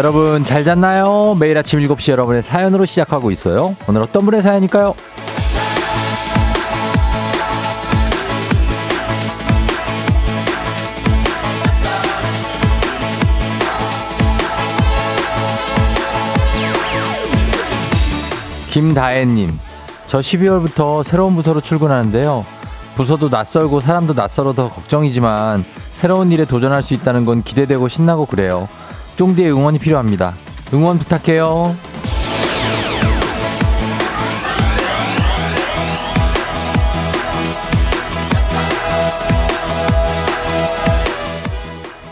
여러분 잘 잤나요? 매일 아침 7시 여러분의 사연으로 시작하고 있어요. 오늘 어떤 분의 사연일까요? 김다혜님, 저 12월부터 새로운 부서로 출근하는데요. 부서도 낯설고 사람도 낯설어 더 걱정이지만 새로운 일에 도전할 수 있다는 건 기대되고 신나고 그래요. 쫑디의 응원이 필요합니다. 응원 부탁해요.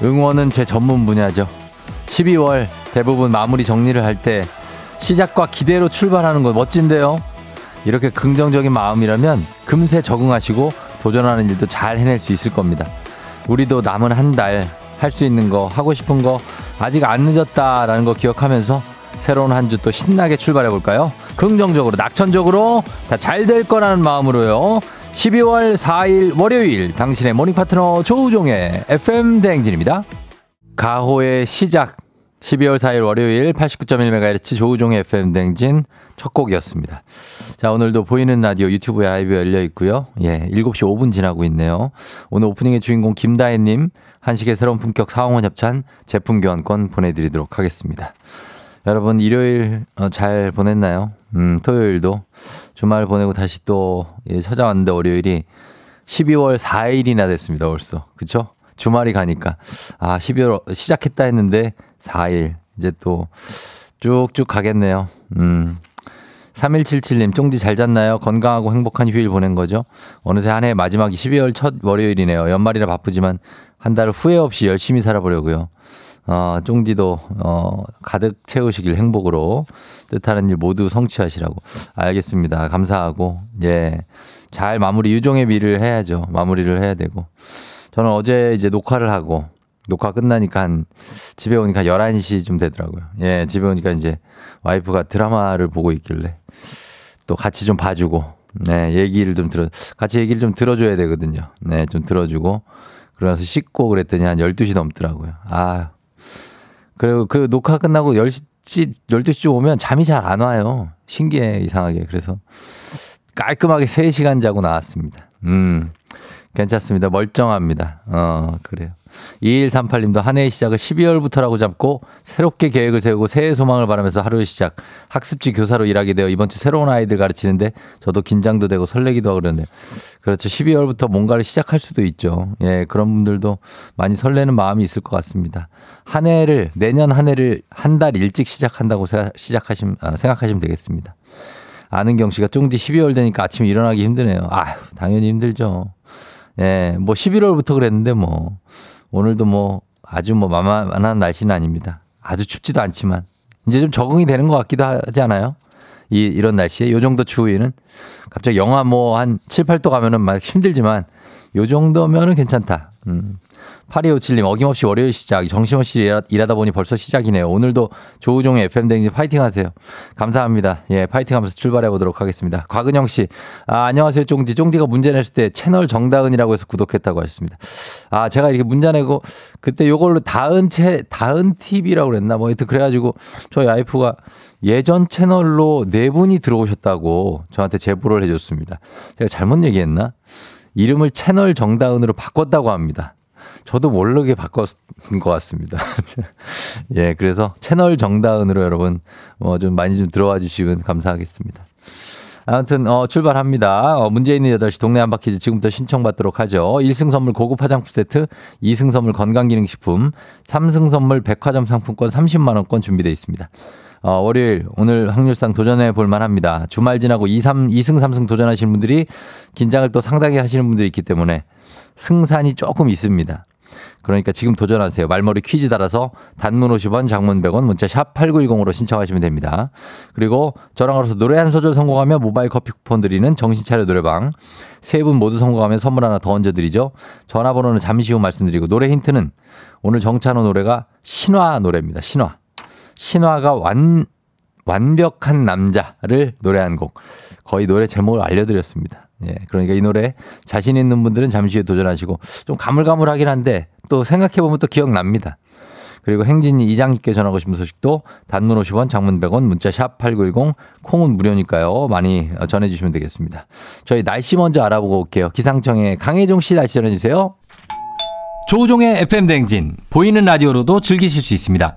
응원은 제 전문 분야죠. 12월 대부분 마무리 정리를 할 때 시작과 기대로 출발하는 건 멋진데요. 이렇게 긍정적인 마음이라면 금세 적응하시고 도전하는 일도 잘 해낼 수 있을 겁니다. 우리도 남은 한 달 할 수 있는 거, 하고 싶은 거, 아직 안 늦었다라는 거 기억하면서 새로운 한 주 또 신나게 출발해 볼까요? 긍정적으로, 낙천적으로 다 잘 될 거라는 마음으로요. 12월 4일 월요일 당신의 morning 파트너 조우종의 FM 대행진입니다. 가호의 시작 12월 4일 월요일 89.1MHz 조우종의 FM 대행진 첫 곡이었습니다. 자, 오늘도 보이는 라디오 유튜브에 라이브 열려 있고요. 예, 7시 5분 지나고 있네요. 오늘 오프닝의 주인공 김다혜님 한식의 새로운 품격 사홍원 협찬 제품 교환권 보내드리도록 하겠습니다. 여러분 일요일 어, 잘 보냈나요? 음, 토요일도 주말 보내고 다시 또 예, 찾아왔는데 월요일이 12월 4일이나 됐습니다. 벌써. 그쵸? 주말이 가니까 아 12월 시작했다 했는데 4일 이제 또 쭉쭉 가겠네요. 음. 3177님, 쫑디 잘 잤나요? 건강하고 행복한 휴일 보낸 거죠? 어느새 한 해 마지막이 12월 첫 월요일이네요. 연말이라 바쁘지만 한 달 후회 없이 열심히 살아보려고요. 어, 쫑디도, 어, 가득 채우시길 행복으로 뜻하는 일 모두 성취하시라고. 알겠습니다. 감사하고, 예. 잘 마무리, 유종의 미를 해야죠. 마무리를 해야 되고. 저는 어제 이제 녹화를 하고, 녹화 끝나니까 한 집에 오니까 11시 좀 되더라고요. 예, 집에 오니까 이제 와이프가 드라마를 보고 있길래 또 같이 좀 봐주고, 네, 얘기를 좀 들어, 같이 얘기를 좀 들어줘야 되거든요. 네, 좀 들어주고, 그러면서 씻고 그랬더니 한 12시 넘더라고요. 아 그리고 그 녹화 끝나고 10시, 12시쯤 오면 잠이 잘 안 와요. 신기해, 이상하게. 그래서 깔끔하게 3시간 자고 나왔습니다. 음, 괜찮습니다. 멀쩡합니다. 어, 그래요. 2138님도 한 해의 시작을 12월부터라고 잡고 새롭게 계획을 세우고 새해 소망을 바라면서 하루의 시작 학습지 교사로 일하게 되어 이번 주 새로운 아이들 가르치는데 저도 긴장도 되고 설레기도 하고 그러네요. 그렇죠. 12월부터 뭔가를 시작할 수도 있죠. 예, 그런 분들도 많이 설레는 마음이 있을 것 같습니다. 한 해를 내년 한 해를 한 달 일찍 시작한다고 시작하시면 아, 생각하시면 되겠습니다. 아는경 씨가 쫑디 12월 되니까 아침에 일어나기 힘드네요. 아휴, 당연히 힘들죠. 예, 뭐 11월부터 그랬는데 뭐 오늘도 뭐 아주 뭐 만만한 날씨는 아닙니다. 아주 춥지도 않지만 이제 좀 적응이 되는 것 같기도 하지 않아요? 이, 이런 날씨에 요 정도 추위는 갑자기 영하 뭐 한 7, 8도 가면은 막 힘들지만 요 정도면은 괜찮다. 음. 8257님 어김없이 월요일 시작 정신없이 일하다 보니 벌써 시작이네요. 오늘도 조우종의 FM댕진 파이팅 하세요. 감사합니다. 예, 파이팅 하면서 출발해 보도록 하겠습니다. 곽은영 씨, 아, 안녕하세요 쫑디. 쫑디가 문제 냈을 때 채널 정다은이라고 해서 구독했다고 하셨습니다. 아, 제가 이렇게 문자 내고 그때 요걸로 다은 채, 다은 TV라고 그랬나 뭐 하여튼 그래 가지고 저희 와이프가 예전 채널로 네 분이 들어오셨다고 저한테 제보를 해 줬습니다. 제가 잘못 얘기했나? 이름을 채널 정다은으로 바꿨다고 합니다. 저도 모르게 바꿨던 것 같습니다. 예, 그래서 채널 정다은으로 여러분 뭐좀 많이 좀 들어와 주시면 감사하겠습니다. 아무튼 어, 출발합니다. 어, 문제 있는 8시 동네 한바퀴즈 지금부터 신청받도록 하죠. 1승 선물 고급 화장품 세트, 2승 선물 건강기능식품, 3승 선물 백화점 상품권 30만 원권 준비되어 있습니다. 어, 월요일 오늘 확률상 도전해 볼 만합니다. 주말 지나고 2, 3, 2승 3승 도전하시는 분들이 긴장을 또 상당히 하시는 분들이 있기 때문에 승산이 조금 있습니다. 그러니까 지금 도전하세요. 말머리 퀴즈 달아서 단문 50원, 장문 100원, 문자 샵 8910으로 신청하시면 됩니다. 그리고 저랑 걸어서 노래 한 소절 성공하면 모바일 커피 쿠폰 드리는 정신차려 노래방. 세 분 모두 성공하면 선물 하나 더 얹어드리죠. 전화번호는 잠시 후 말씀드리고 노래 힌트는 오늘 정찬호 노래가 신화 노래입니다. 신화. 신화가 완, 완벽한 남자를 노래한 곡. 거의 노래 제목을 알려드렸습니다. 예, 그러니까 이 노래 자신 있는 분들은 잠시 후에 도전하시고 좀 가물가물하긴 한데 또 생각해보면 또 기억납니다. 그리고 행진이 이장님께 전하고 싶은 소식도 단문 50원, 장문 100원, 문자 샵 8910, 콩은 무료니까요. 많이 전해주시면 되겠습니다. 저희 날씨 먼저 알아보고 올게요. 기상청에 강혜종 씨 날씨 전해주세요. 조우종의 FM대행진, 보이는 라디오로도 즐기실 수 있습니다.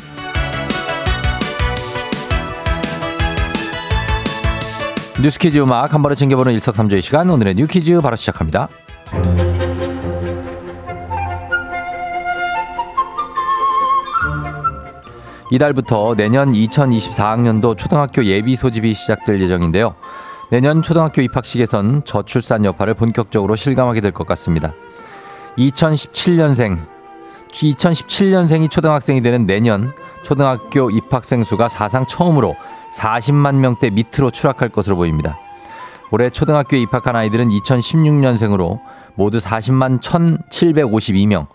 뉴스 퀴즈 음악 한 번에 챙겨보는 일석삼조의 시간 오늘의 뉴 퀴즈 바로 시작합니다 이달부터 내년 2024학년도 초등학교 예비 소집이 시작될 예정인데요. 내년 초등학교 입학식에선 저출산 여파를 본격적으로 실감하게 될 것 같습니다. 2017년생, 2017년생이 초등학생이 되는 내년 초등학교 입학생 수가 사상 처음으로 40만 명대 밑으로 추락할 것으로 보입니다. 올해 초등학교에 입학한 아이들은 2016년생으로 모두 40만 1,752명,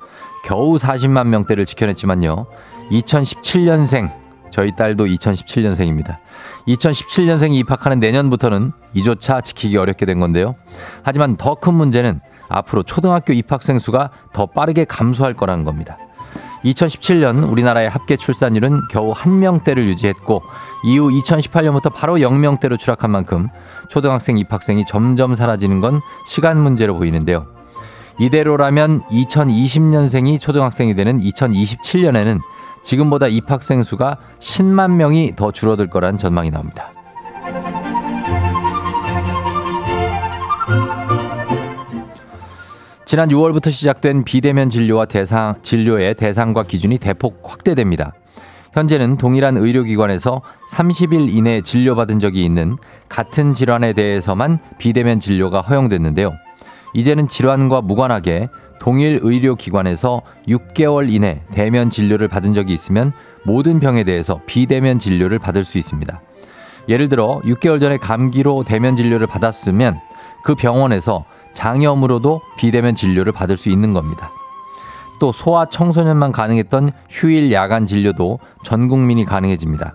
겨우 40만 명대를 지켜냈지만요. 2017년생, 저희 딸도 2017년생입니다. 2017년생이 입학하는 내년부터는 이조차 지키기 어렵게 된 건데요. 하지만 더 큰 문제는 앞으로 초등학교 입학생 수가 더 빠르게 감소할 거라는 겁니다. 2017년 우리나라의 합계 출산율은 겨우 한 명대를 유지했고 이후 2018년부터 바로 0명대로 추락한 만큼 초등학생 입학생이 점점 사라지는 건 시간 문제로 보이는데요. 이대로라면 2020년생이 초등학생이 되는 2027년에는 지금보다 입학생 수가 10만 명이 더 줄어들 거란 전망이 나옵니다. 지난 6월부터 시작된 비대면 진료와 대상, 진료의 대상과 기준이 대폭 확대됩니다. 현재는 동일한 의료기관에서 30일 이내 진료받은 적이 있는 같은 질환에 대해서만 비대면 진료가 허용됐는데요. 이제는 질환과 무관하게 동일 의료기관에서 6개월 이내 대면 진료를 받은 적이 있으면 모든 병에 대해서 비대면 진료를 받을 수 있습니다. 예를 들어 6개월 전에 감기로 대면 진료를 받았으면 그 병원에서 장염으로도 비대면 진료를 받을 수 있는 겁니다. 또 소아 청소년만 가능했던 휴일 야간 진료도 전 국민이 가능해집니다.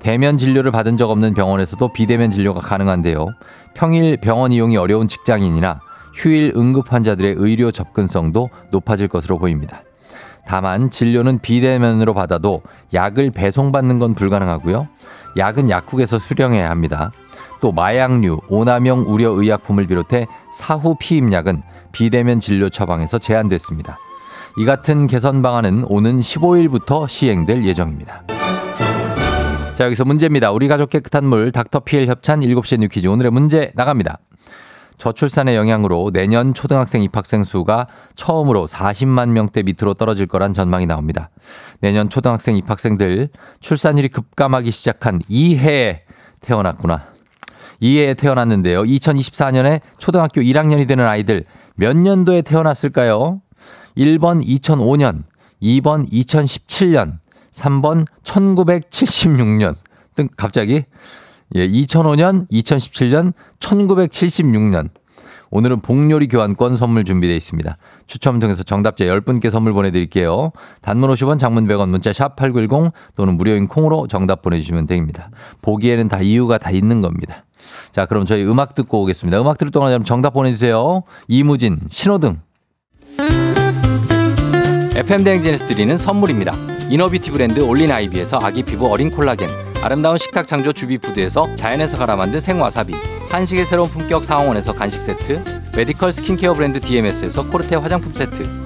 대면 진료를 받은 적 없는 병원에서도 비대면 진료가 가능한데요. 평일 병원 이용이 어려운 직장인이나 휴일 응급 환자들의 의료 접근성도 높아질 것으로 보입니다. 다만 진료는 비대면으로 받아도 약을 배송받는 건 불가능하고요. 약은 약국에서 수령해야 합니다. 또 마약류, 오남용 우려 의약품을 비롯해 사후 피임약은 비대면 진료 처방에서 제한됐습니다. 이 같은 개선 방안은 오는 15일부터 시행될 예정입니다. 자, 여기서 문제입니다. 우리 가족 깨끗한 물 닥터피엘 협찬 7시에 뉴 퀴즈 오늘의 문제 나갑니다. 저출산의 영향으로 내년 초등학생 입학생 수가 처음으로 40만 명대 밑으로 떨어질 거란 전망이 나옵니다. 내년 초등학생 입학생들 출산율이 급감하기 시작한 이해에 태어났구나. 이해에 태어났는데요. 2024년에 초등학교 1학년이 되는 아이들 몇 년도에 태어났을까요? 1번 2005년, 2번 2017년, 3번 1976년 등 갑자기 예, 2005년, 2017년, 1976년. 오늘은 복요리 교환권 선물 준비되어 있습니다. 추첨 통해서 정답자 10분께 선물 보내드릴게요. 단문 50원, 장문 100원, 문자 샵 8910 또는 무료인 콩으로 정답 보내주시면 됩니다. 보기에는 다 이유가 다 있는 겁니다. 자, 그럼 저희 음악 듣고 오겠습니다. 음악 들을 동안 정답 보내주세요. 이무진, 신호등. FM대행진에서 드리는 선물입니다. 이너비티 브랜드 올린 아이비에서 아기 피부 어린 콜라겐. 아름다운 식탁 창조 주비푸드에서 자연에서 갈아 만든 생와사비 한식의 새로운 품격 상황원에서 간식 세트 메디컬 스킨케어 브랜드 DMS에서 코르테 화장품 세트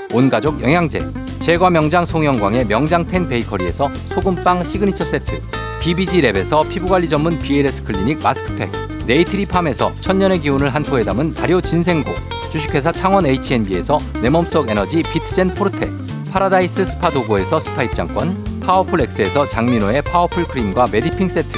온가족 영양제, 제과 명장 송영광의 명장텐 베이커리에서 소금빵 시그니처 세트, BBG 랩에서 피부관리 전문 BLS 클리닉 마스크팩, 네이트리팜에서 천년의 기운을 한 포에 담은 발효 진생고 주식회사 창원 H&B에서 내 몸속 에너지 비트젠 포르테 파라다이스 스파 도고에서 스파 입장권 파워풀 엑스에서 장민호의 파워풀 크림과 메디핑 세트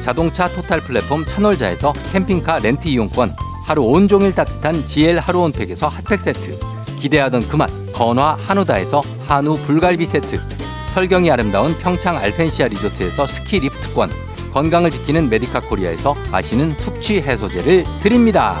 자동차 토탈 플랫폼 차놀자에서 캠핑카 렌트 이용권 하루 온종일 따뜻한 GL 하루 온팩에서 핫팩 세트 기대하던 그맛 건화 한우다에서 한우 불갈비 세트 설경이 아름다운 평창 알펜시아 리조트에서 스키 리프트권 건강을 지키는 메디카 코리아에서 마시는 숙취 해소제를 드립니다.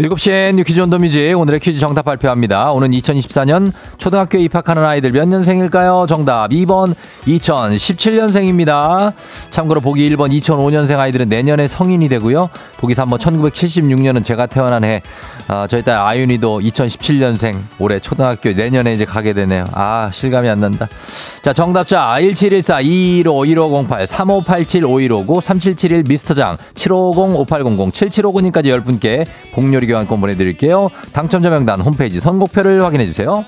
일곱 시엔 뉴퀴즈 온 더 뮤직 오늘의 퀴즈 정답 발표합니다. 오는 2024년 초등학교에 입학하는 아이들 몇 년생일까요? 정답 2번 2017년생입니다. 참고로 보기 1번 2005년생 아이들은 내년에 성인이 되고요. 보기 3번 1976년은 제가 태어난 해. 아, 저희 딸 아윤이도 2017년생 올해 초등학교 내년에 이제 가게 되네요. 아 실감이 안 난다. 자 정답자 1714 215 1508 3587 5159 3771 미스터장 750 5800 7759님까지 10분께 복요리 교환권 보내드릴게요. 당첨자 명단 홈페이지 선곡표를 확인해주세요.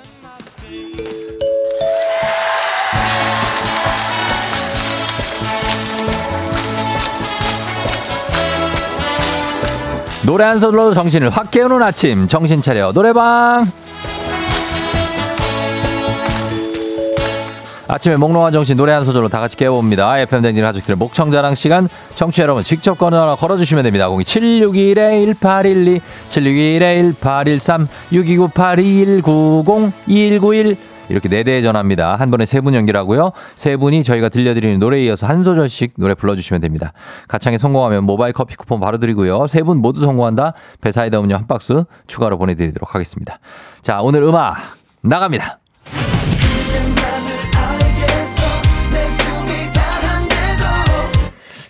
노래 한 소절로 정신을 확 깨우는 아침 정신 차려 노래방 아침에 몽롱한 정신 노래 한 소절로 다 같이 깨워봅니다. FM 댕진 가족들의 목청자랑 시간 청취자 여러분 직접 걸어, 걸어주시면 됩니다. 02761-1812 761-1813 629-8290 이렇게 네 대에 전화입니다. 한 번에 세 분 연결하고요. 세 분이 저희가 들려드리는 노래에 이어서 한 소절씩 노래 불러주시면 됩니다. 가창에 성공하면 모바일 커피 쿠폰 바로 드리고요. 세 분 모두 성공한다. 배사이다 음료 한 박스 추가로 보내드리도록 하겠습니다. 자, 오늘 음악 나갑니다.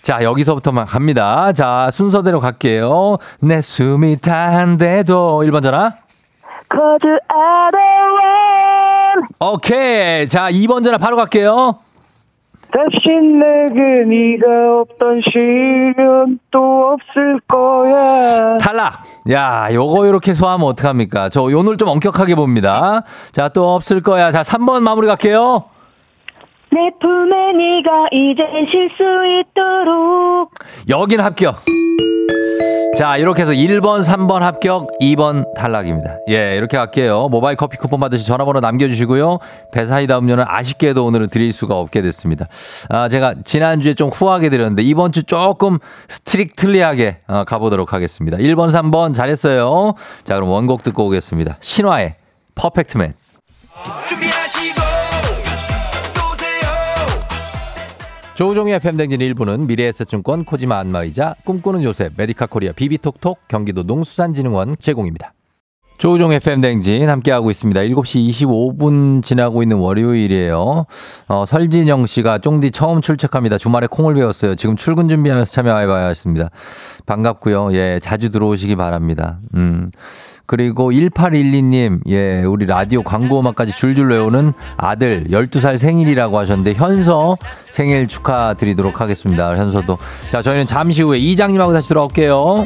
자, 여기서부터만 갑니다. 자, 순서대로 갈게요. 내 숨이 다한데도 1번 전화. Don't want 오케이. 자, 2번 전화 바로 갈게요. 다시 내게 네가 없던 시련 또 없을 거야 탈락. 야, 요거 요렇게 소화하면 어떡합니까? 저 오늘 좀 엄격하게 봅니다. 자, 또 없을 거야. 자, 3번 마무리 갈게요. 내 품에 네가 이젠 쉴수 있도록 여긴 합격. 자, 이렇게 해서 1번, 3번 합격, 2번 탈락입니다. 예, 이렇게 할게요. 모바일 커피 쿠폰 받으시 전화번호 남겨주시고요. 배사이다 음료는 아쉽게도 오늘은 드릴 수가 없게 됐습니다. 아, 제가 지난주에 좀 후하게 드렸는데 이번 주 조금 strictly하게 어, 가보도록 하겠습니다. 1번, 3번 잘했어요. 자, 그럼 원곡 듣고 오겠습니다. 신화의 Perfect Man. 준비 조우종의 FM 댕진 1부는 미래에셋증권 코지마 안마의자 꿈꾸는 요셉 메디카 코리아 비비톡톡 경기도 농수산진흥원 제공입니다. 조우종 FM 댕진 함께하고 있습니다. 7시 25분 지나고 있는 월요일이에요. 어, 설진영 씨가 쫑디 처음 출첵합니다. 주말에 콩을 배웠어요. 지금 출근 준비하면서 참여해봐야 했습니다. 반갑고요. 예, 자주 들어오시기 바랍니다. 음. 그리고 1812님, 예, 우리 라디오 광고 음악까지 줄줄 외우는 아들 12살 생일이라고 하셨는데, 현서 생일 축하드리도록 하겠습니다. 현서도. 자, 저희는 잠시 후에 이장님하고 다시 돌아올게요.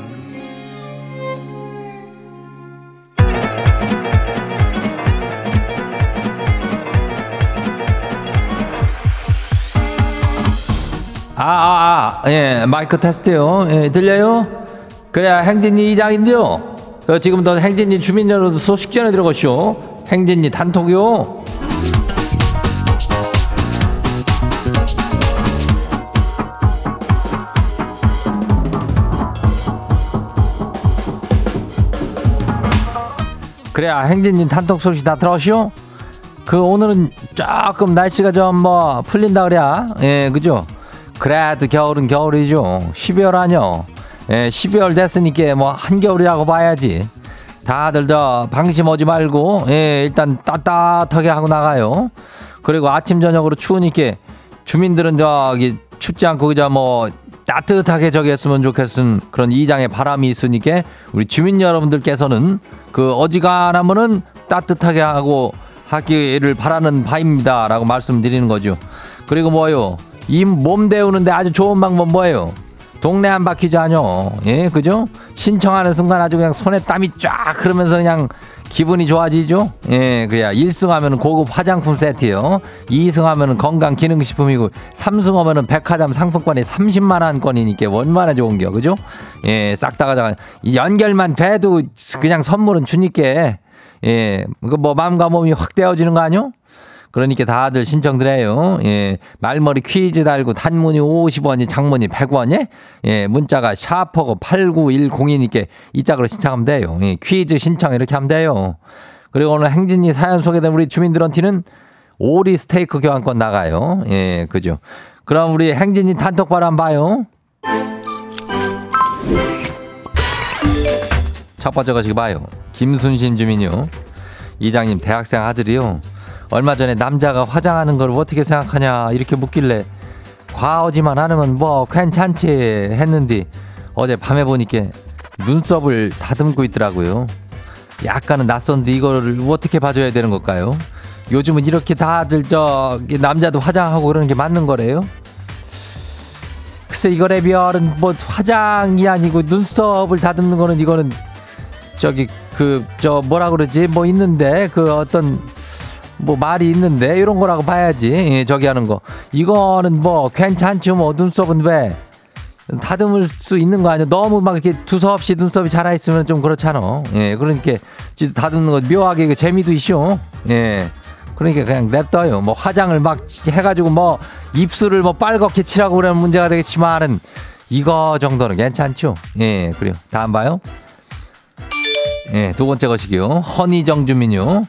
아, 아, 아, 예, 마이크 테스트요. 예, 들려요? 그래야 행진이 이장인데요. 그 지금 도 행진이 주민 여러분 소식 전해 들어가시오. 행진이 단톡요. 그래야 행진이 단톡 소식 다 들어오시오. 그 오늘은 조금 날씨가 좀 뭐 풀린다 그래야 예 그죠 그래도 겨울은 겨울이죠. 12월 아니요. 예 12월 됐으니까 뭐 한겨울이라고 봐야지. 다들 저 방심 오지 말고 예 일단 따뜻하게 하고 나가요. 그리고 아침 저녁으로 추우니까 주민들은 저기 춥지 않고 그저 뭐 따뜻하게 저기 했으면 좋겠은 그런 이장의 바람이 있으니까 우리 주민 여러분들께서는 그 어지간하면은 따뜻하게 하고 하기를 바라는 바입니다라고 말씀드리는 거죠. 그리고 뭐요? 이 몸 데우는데 아주 좋은 방법 뭐예요? 동네 한 바퀴 자뇨. 예, 그죠? 신청하는 순간 아주 그냥 손에 땀이 쫙 흐르면서 그냥 기분이 좋아지죠? 예, 그래야 1승 하면 고급 화장품 세트요. 2승 하면 건강 기능식품이고 3승 하면 백화점 상품권이 30만 원권이니까 얼마나 좋은 겨. 그죠? 예, 싹 다 가져가. 이 연결만 돼도 그냥 선물은 주니까 예, 그뭐 마음과 몸이 확 떼어지는 거 아니요? 그러니까 다들 신청드려요. 예, 말머리 퀴즈 달고 단문이 50원이 장문이 100원이 예, 문자가 샤퍼고 8910이니까 이 짝으로 신청하면 돼요. 예, 퀴즈 신청 이렇게 하면 돼요. 그리고 오늘 행진이 사연 소개된 우리 주민들한테는 오리 스테이크 교환권 나가요. 예, 그죠. 그럼 우리 행진이 단톡방 한번 봐요. 첫 번째 거 지금 봐요. 김순신 주민이요. 이장님 대학생 아들이요. 얼마 전에 남자가 화장하는 걸 어떻게 생각하냐 이렇게 묻길래 과하지만 않으면 뭐 괜찮지 했는데 어제 밤에 보니까 눈썹을 다듬고 있더라고요. 약간은 낯선데 이거를 어떻게 봐줘야 되는 걸까요? 요즘은 이렇게 다들 저 남자도 화장하고 그러는 게 맞는 거래요? 글쎄 이거래 별은 뭐 화장이 아니고 눈썹을 다듬는 거는 이거는 저기 그 저 뭐라 그러지 뭐 있는데 그 어떤 뭐 말이 있는데 이런 거라고 봐야지. 예, 저기 하는 거. 이거는 뭐 괜찮죠 뭐 눈썹은 왜? 다듬을 수 있는 거 아니야? 너무 막 이렇게 두서없이 눈썹이 자라 있으면 좀 그렇잖아. 예 그러니까 다듬는 거 묘하게 그 재미도 있쇼. 예. 그러니까 그냥 냅둬요. 뭐 화장을 막 해가지고 뭐 입술을 뭐 빨갛게 칠하고 그러면 문제가 되겠지만은 이거 정도는 괜찮죠? 예 그래요. 다음 봐요. 예, 두 번째 것이기요. 허니 정 주민요.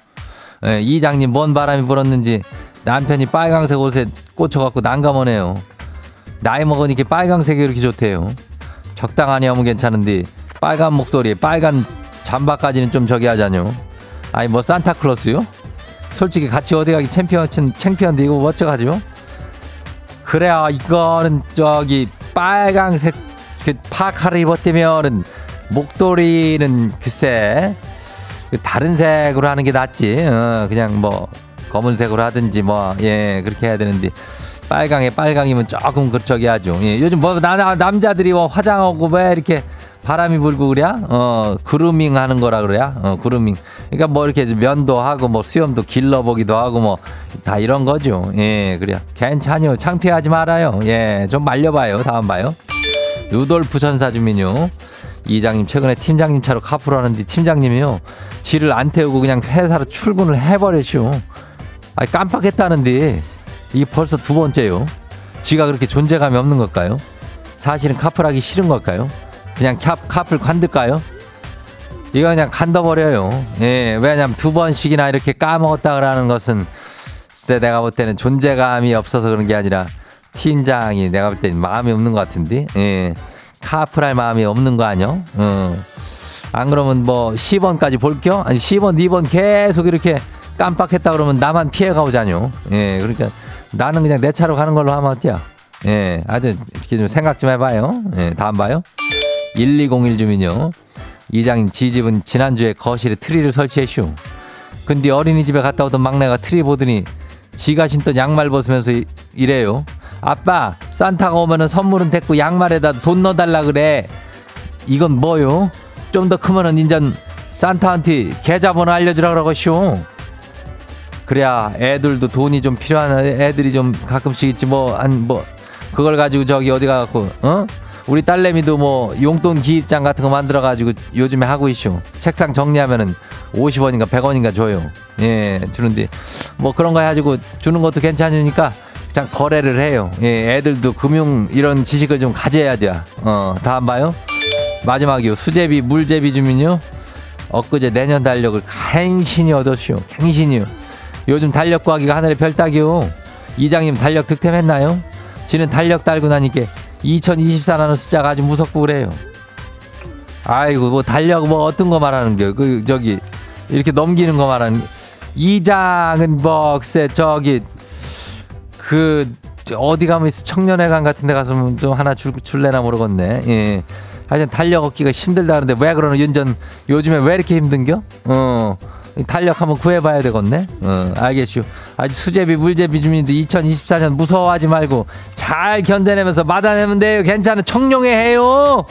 예, 이장님 뭔 바람이 불었는지 남편이 빨강색 옷에 꽂혀갖고 난감하네요. 나이 먹으니까 빨강색이 이렇게 좋대요. 적당하니 하면 괜찮은데 빨간 목소리에 빨간 잠바까지는 좀 저기 하자뇨. 아니 뭐 산타클로스요? 솔직히 같이 어디 가기 챔피언 챔피언데 이거 멋져가지고 그래야 이거는 저기 빨강색 그 파카를 입었다면은 목도리는 글쎄 다른 색으로 하는 게 낫지. 어, 그냥 뭐 검은색으로 하든지 뭐 예 그렇게 해야 되는데 빨강에 빨강이면 조금 그저기 하죠. 예, 요즘 뭐 나, 남자들이 뭐 화장하고 왜 이렇게 바람이 불고 그래? 어 그루밍 하는 거라 그래야? 어 그루밍. 그러니까 뭐 이렇게 면도 하고 뭐 수염도 길러보기도 하고 뭐 다 이런 거죠. 예 그래야 괜찮요. 창피하지 말아요. 예 좀 말려봐요. 다음 봐요. 루돌프 전사 주민요. 이장님 최근에 팀장님 차로 카풀 하는데 팀장님이요. 지를 안 태우고 그냥 회사로 출근을 해버리시오 아 깜빡했다는데. 이게 벌써 두 번째요. 지가 그렇게 존재감이 없는 걸까요? 사실은 카풀하기 싫은 걸까요? 그냥 카, 카풀 관둘까요? 이거 그냥 간둬버려요. 예 왜냐면 두 번씩이나 이렇게 까먹었다 그러는 것은 진짜 내가 볼 때는 존재감이 없어서 그런 게 아니라 팀장이 내가 볼 때는 마음이 없는 것 같은데. 예 카풀할 마음이 없는 거 아니요? 어. 안 그러면 뭐 10원까지 볼겨? 아니 10원, 2번 계속 이렇게 깜빡했다 그러면 나만 피해 가 오자뇨. 예, 그러니까 나는 그냥 내 차로 가는 걸로 하면 어때요? 예, 아주 이렇게 좀 생각 좀 해봐요. 예, 다음 봐요. 1201 주민요. 이장님 지집은 지난주에 거실에 트리를 설치했슈. 근데 어린이집에 갔다 오던 막내가 트리 보더니 지가 신던 양말 벗으면서 이래요. 아빠 산타가 오면은 선물은 됐고 양말에다 돈 넣어달라 그래 이건 뭐요? 좀 더 크면은 인전 산타한테 계좌번호 알려주라 그러고쇼 그래야 애들도 돈이 좀 필요한 애들이 좀 가끔씩 있지 뭐한뭐 그걸 가지고 저기 어디 가갖고 어? 우리 딸내미도 뭐 용돈 기입장 같은 거 만들어 가지고 요즘에 하고 있쇼. 책상 정리하면은 50원인가 100원인가 줘요. 예, 주는데 뭐 그런 거 해가지고 주는 것도 괜찮으니까 그냥 거래를 해요. 예, 애들도 금융 이런 지식을 좀 가져야 돼. 어, 다음 봐요. 마지막이요. 수제비, 물제비 주민요. 엊그제 내년 달력을 갱신히 얻었쇼. 갱신이요. 요즘 달력 구하기가 하늘의 별 따기요. 이장님 달력 득템했나요? 지는 달력 달고 나니까 2024라는 숫자가 아주 무섭고 그래요. 아이고 뭐 달력 뭐 어떤 거 말하는 게그 저기 이렇게 넘기는 거 말하는 게. 이장은 뭐 글쎄 저기 그 어디 가면 있어 청년회관 같은 데 가서 뭐좀 하나 줄, 줄래나 모르겠네. 예. 하여튼 달력 얻기가 힘들다는데 왜 그러는 윤전 요즘에 왜 이렇게 힘든겨? 어. 달력 한번 구해봐야 되겠네. 어, 알겠슈. 아주 수제비, 물제비 주민들 2024년 무서워하지 말고 잘 견뎌내면서 받아내면 돼요. 괜찮은 청룡회 해요.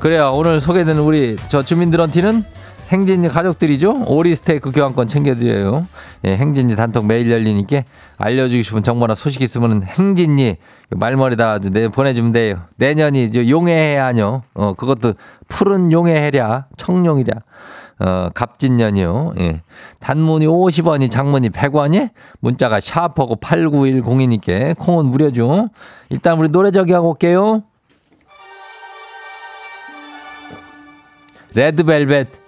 그래요. 오늘 소개되는 우리 저 주민들한테는 행진이 가족들이죠. 오리 스테이크 교환권 챙겨드려요. 예, 행진이 단톡 매일 열리니까 알려주고 싶은 정보나 소식 있으면 행진이 말머리다 내 보내주면 돼요. 내년이 저 용해해 아뇨. 어 그것도 푸른 용해해랴 청룡이랴. 어 갑진년이요. 예. 단문이 50원이 장문이 100원이 문자가 샤프하고 8910이니까 콩은 무료죠. 일단 우리 노래 저기 하고 올게요. 레드벨벳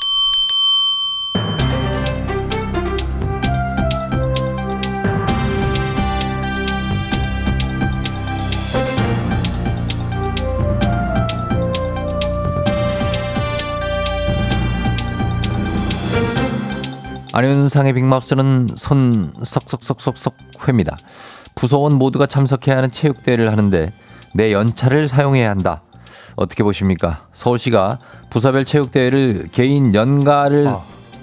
안윤상의 빅마우스는 손 석석석석석 회입니다. 부서원 모두가 참석해야 하는 체육대회를 하는데 내 연차를 사용해야 한다. 어떻게 보십니까? 서울시가 부서별 체육대회를 개인 연가를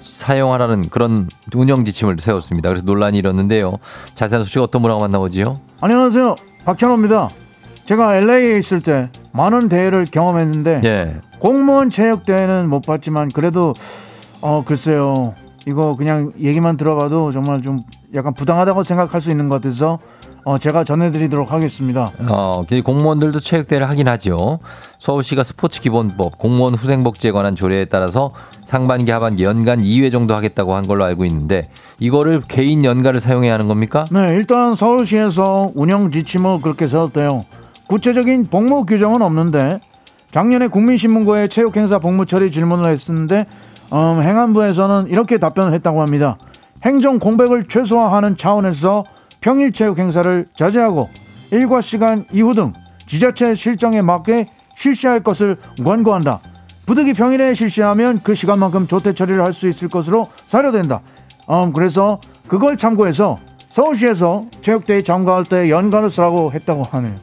사용하라는 그런 운영 지침을 세웠습니다. 그래서 논란이 일었는데요. 자세한 소식 어떤 분하고 만나보지요? 안녕하세요. 박찬호입니다. 제가 LA에 있을 때 많은 대회를 경험했는데 예. 공무원 체육 대회는 못 봤지만 그래도 어 글쎄요. 이거 그냥 얘기만 들어봐도 정말 좀 약간 부당하다고 생각할 수 있는 것 같아서 어 제가 전해드리도록 하겠습니다. 어, 그 공무원들도 체육대회를 하긴 하죠. 서울시가 스포츠 기본법, 공무원 후생복지에 관한 조례에 따라서 상반기, 하반기 연간 2회 정도 하겠다고 한 걸로 알고 있는데 이거를 개인 연가를 사용해야 하는 겁니까? 네, 일단 서울시에서 운영 지침을 그렇게 세웠대요. 구체적인 복무 규정은 없는데 작년에 국민신문고에 체육행사 복무 처리 질문을 했었는데 음, 행안부에서는 이렇게 답변을 했다고 합니다. 행정 공백을 최소화하는 차원에서 평일 체육 행사를 자제하고 일과 시간 이후 등 지자체 실정에 맞게 실시할 것을 권고한다. 부득이 평일에 실시하면 그 시간만큼 조퇴 처리를 할 수 있을 것으로 사료된다. 음, 그래서 그걸 참고해서 서울시에서 체육대회 참가할 때 연간을 쓰라고 했다고 하네요.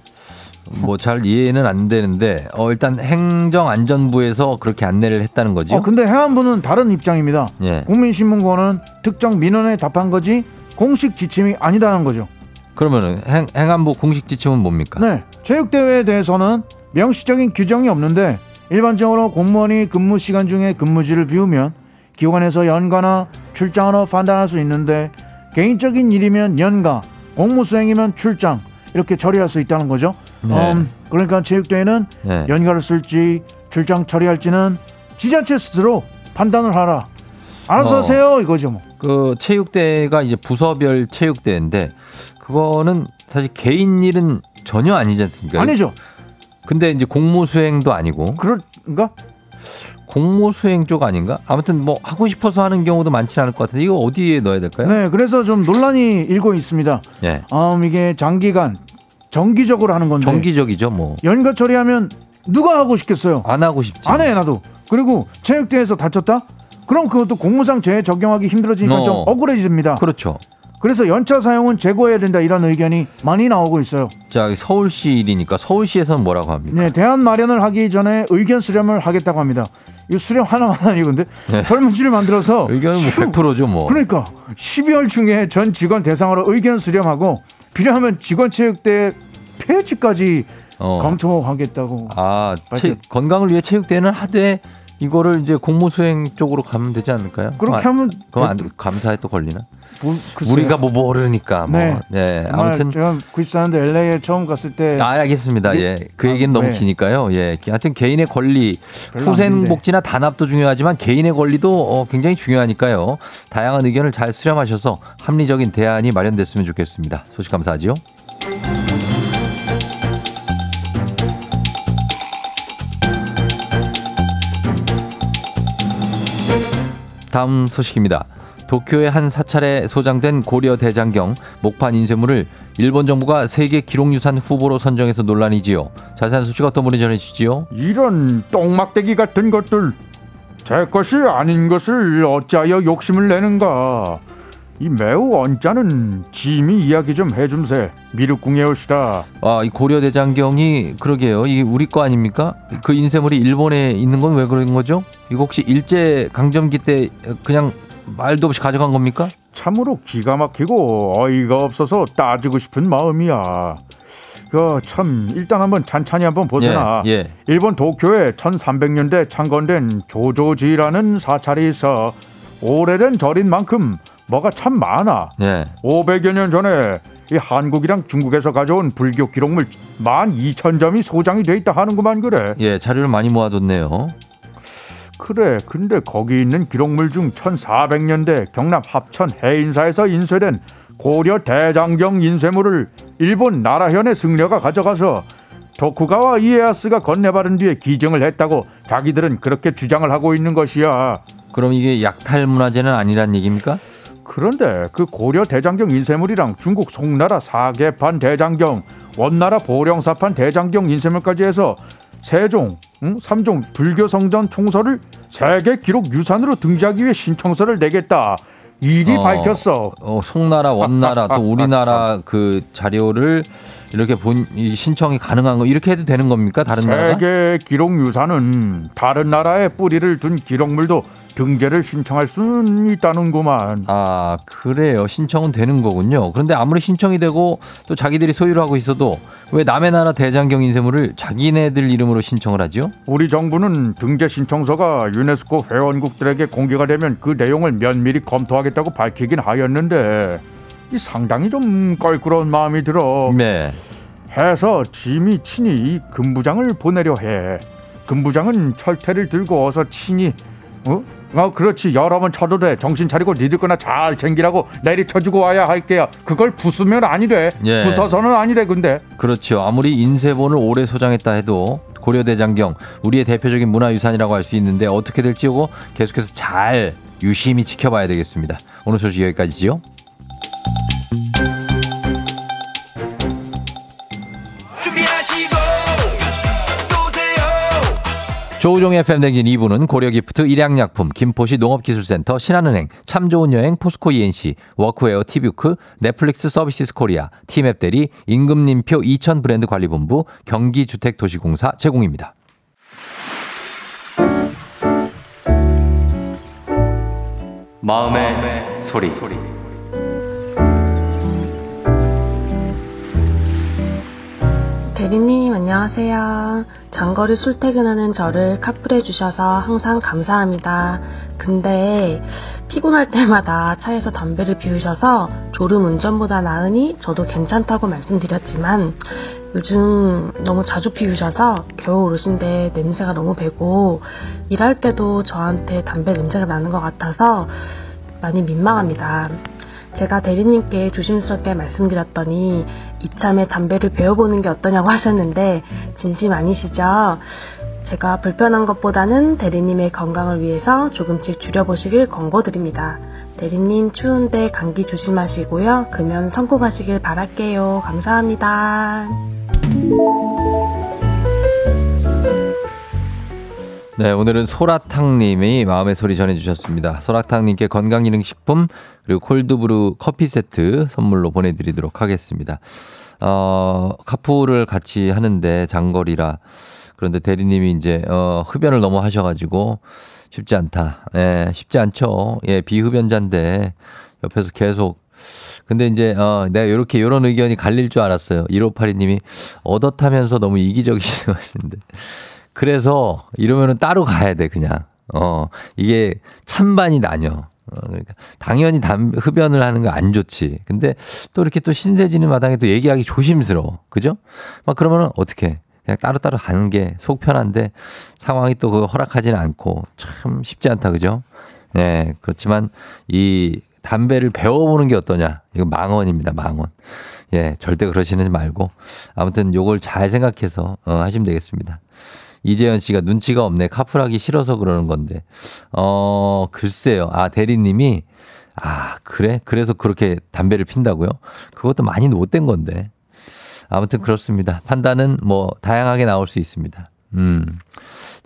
뭐 잘 이해는 안 되는데 어 일단 행정안전부에서 그렇게 안내를 했다는 거죠. 어, 근데 행안부는 다른 입장입니다. 예. 국민신문고는 특정 민원에 답한 거지 공식 지침이 아니다는 거죠. 그러면은 행, 행안부 공식 지침은 뭡니까? 네, 체육대회에 대해서는 명시적인 규정이 없는데 일반적으로 공무원이 근무 시간 중에 근무지를 비우면 기관에서 연가나 출장으로 판단할 수 있는데 개인적인 일이면 연가, 공무 수행이면 출장 이렇게 처리할 수 있다는 거죠. 네. 음, 그러니까 체육대회는 네. 연가를 쓸지 출장 처리할지는 지자체 스스로 판단을 하라. 알아서 어. 하세요 이거죠 뭐. 그 체육대회가 이제 부서별 체육대회인데 그거는 사실 개인 일은 전혀 아니지 않습니까? 아니죠. 근데 이제 공무 수행도 아니고 그런가? 공무수행 쪽 아닌가? 아무튼 뭐 하고 싶어서 하는 경우도 많지 않을 것 같은데 이거 어디에 넣어야 될까요? 네, 그래서 좀 논란이 일고 있습니다. 예. 음, 이게 장기간 정기적으로 하는 건데 정기적이죠, 뭐. 연가 처리 하면 누가 하고 싶겠어요? 안 하고 싶지. 안 해 나도. 그리고 체육대회에서 다쳤다? 그럼 그것도 공무상 재해 적용하기 힘들어지니까 어. 좀 억울해집니다. 그렇죠. 그래서 연차 사용은 제고해야 된다 이런 의견이 많이 나오고 있어요. 자, 서울시 일이니까 서울시에서는 뭐라고 합니까? 네, 대안 마련을 하기 전에 의견 수렴을 하겠다고 합니다. 이 수렴 하나만 아니건데 네. 설문지를 만들어서 의견은 뭐 100%죠, 뭐. 그러니까 12월 중에 전 직원 대상으로 의견 수렴하고 필요하면 직원 체육대 폐지까지 어. 검토하겠다고. 아, 체. 건강을 위해 체육대회는 하되 이거를 이제 공무수행 쪽으로 가면 되지 않을까요? 그렇게 안- 하면 그럼 안, 감사에 또 걸리나? 뭐. 우리가 뭐 모르니까 뭐. 네. 네. 아무튼 제가 94년도 LA에 처음 갔을 때 아, 알겠습니다. 네. 예. 그 얘기는 아, 너무 네. 기니까요. 예. 하여튼 개인의 권리, 별로 안 후생 긴데. 복지나 단합도 중요하지만 개인의 권리도 어, 굉장히 중요하니까요. 다양한 의견을 잘 수렴하셔서 합리적인 대안이 마련됐으면 좋겠습니다. 소식 감사하지요. 다음 소식입니다. 도쿄의 한 사찰에 소장된 고려 대장경 목판 인쇄물을 일본 정부가 세계 기록유산 후보로 선정해서 논란이지요. 자세한 소식 어떤 분이 전해주시지요? 이런 똥막대기 같은 것들 제 것이 아닌 것을 어찌하여 욕심을 내는가 이 매우 언짢은 짐이 이야기 좀 해줌세 미륵궁에 오시다 아, 이 고려 대장경이 그러게요. 이게 우리 거 아닙니까? 그 인쇄물이 일본에 있는 건 왜 그런 거죠? 이거 혹시 일제 강점기 때 그냥 말도 없이 가져간 겁니까? 참으로 기가 막히고 어이가 없어서 따지고 싶은 마음이야 그참 일단 한번 찬찬히 한번 보세나 예, 예. 일본 도쿄에 1300년대 창건된 조조지라는 사찰이 있어 오래된 절인 만큼 뭐가 참 많아 예. 500여 년 전에 이 한국이랑 중국에서 가져온 불교 기록물 12,000점이 소장이 돼 있다 하는구만 그래. 예, 자료를 많이 모아뒀네요. 그래. 근데 거기 있는 기록물 중 1400년대 경남 합천 해인사에서 인쇄된 고려 대장경 인쇄물을 일본 나라현의 승려가 가져가서 도쿠가와 이에야스가 건네받은 뒤에 기증을 했다고 자기들은 그렇게 주장을 하고 있는 것이야. 그럼 이게 약탈 문화재는 아니란 얘기입니까? 그런데 그 고려 대장경 인쇄물이랑 중국 송나라 사계판 대장경, 원나라 보령사판 대장경 인쇄물까지 해서 세종, 응? 삼종 불교 성전 총서를 세계 기록 유산으로 등재하기 위해 신청서를 내겠다. 이리 어. 밝혔어. 어, 송나라, 원나라, 또 우리나라 그 자료를 이렇게 본, 이 신청이 가능한 거, 이렇게 해도 되는 겁니까? 다른 나라가? 세계 기록 유산은 다른 나라에 뿌리를 둔 기록물도 등재를 신청할 수는 있다는구만. 아, 그래요. 신청은 되는 거군요. 그런데 아무리 신청이 되고 또 자기들이 소유를 하고 있어도 왜 남의 나라 대장경 인쇄물을 자기네들 이름으로 신청을 하죠? 우리 정부는 등재 신청서가 유네스코 회원국들에게 공개가 되면 그 내용을 면밀히 검토하겠다고 밝히긴 하였는데 이 상당히 좀 껄끄러운 마음이 들어. 네. 해서 짐이 친히 이 금부장을 보내려 해. 금부장은 철퇴를 들고 어서 친히 어? 어 그렇지 여러 번 쳐도 돼 정신 차리고 니들 거나 잘 챙기라고 내리쳐주고 와야 할게요 그걸 부수면 아니래 예. 부서서는 아니래 근데 그렇죠. 아무리 인쇄본을 오래 소장했다 해도 고려 대장경 우리의 대표적인 문화유산이라고 할 수 있는데 어떻게 될지 고 계속해서 잘 유심히 지켜봐야 되겠습니다. 오늘 소식 여기까지지요. 조우종의 FM 댕진 2부는 고려기프트, 일양약품, 김포시 농업기술센터, 신한은행, 참 좋은 여행, 포스코 E&C, 워크웨어 티뷰크, 넷플릭스 서비스 코리아, 티맵 대리, 임금님표 2000 브랜드 관리본부, 경기주택도시공사 제공입니다. 마음의, 소리. 대리님 안녕하세요. 장거리 출퇴근하는 저를 카풀해 주셔서 항상 감사합니다. 근데 피곤할 때마다 차에서 담배를 피우셔서 졸음 운전보다 나으니 저도 괜찮다고 말씀드렸지만 요즘 너무 자주 피우셔서 겨우 어르신데 냄새가 너무 배고 일할 때도 저한테 담배 냄새가 나는 것 같아서 많이 민망합니다. 제가 대리님께 조심스럽게 말씀드렸더니 이참에 담배를 배워보는 게 어떠냐고 하셨는데 진심 아니시죠? 제가 불편한 것보다는 대리님의 건강을 위해서 조금씩 줄여보시길 권고드립니다. 대리님 추운데 감기 조심하시고요. 금연 성공하시길 바랄게요. 감사합니다. 네, 오늘은 소라탕님이 마음의 소리 전해주셨습니다. 소라탕님께 건강기능식품 그리고 콜드브루 커피 세트 선물로 보내드리도록 하겠습니다. 어, 카푸를 같이 하는데 장거리라 그런데 대리님이 이제 어, 흡연을 너무 하셔가지고 쉽지 않다. 예, 쉽지 않죠. 예, 비흡연자인데 옆에서 계속 근데 이제 어 내가 요렇게 요런 의견이 갈릴 줄 알았어요. 1582님이 얻어타면서 너무 이기적이시고 하시는데. 그래서 이러면은 따로 가야 돼 그냥. 어 이게 찬반이 나뉘어. 어, 그러니까 당연히 담 흡연을 하는 거 안 좋지. 근데 또 이렇게 또 신세지는 마당에 또 얘기하기 조심스러워. 그죠? 막 그러면은 어떻게? 그냥 따로따로 가는 게 속 편한데 상황이 또 그거 허락하지는 않고 참 쉽지 않다. 그죠? 네. 그렇지만 이 담배를 배워보는 게 어떠냐. 이거 망언입니다. 망언. 예. 절대 그러시는 말고 아무튼 요걸 잘 생각해서 어, 하시면 되겠습니다. 이재현 씨가 눈치가 없네. 카풀하기 싫어서 그러는 건데. 어, 글쎄요. 아, 대리님이 아, 그래? 그래서 그렇게 담배를 핀다고요? 그것도 많이 못된 건데. 아무튼 그렇습니다. 판단은 뭐 다양하게 나올 수 있습니다. 음.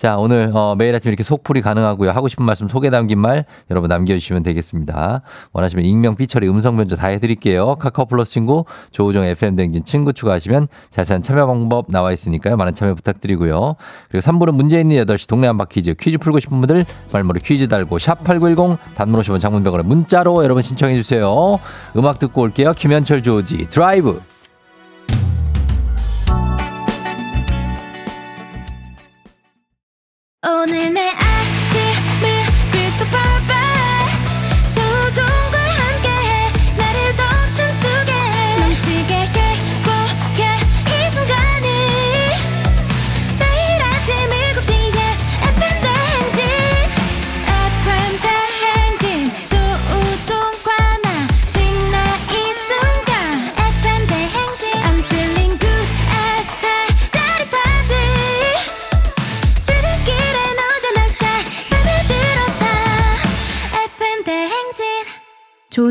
자, 오늘 어, 매일 아침 이렇게 속풀이 가능하고요. 하고 싶은 말씀 소개 담긴 말 여러분 남겨주시면 되겠습니다. 원하시면 익명, 삐처리, 음성 변조 다 해드릴게요. 카카오 플러스 친구, 조우종 FM 댕진 친구 추가하시면 자세한 참여 방법 나와 있으니까요. 많은 참여 부탁드리고요. 그리고 3부는 문제 있는 8시 동네 한바 퀴즈 퀴즈 풀고 싶은 분들 말머리 퀴즈 달고 샵8910 단문 50원 장문병원에 문자로 여러분 신청해 주세요. 음악 듣고 올게요. 김현철 조지 드라이브. 오늘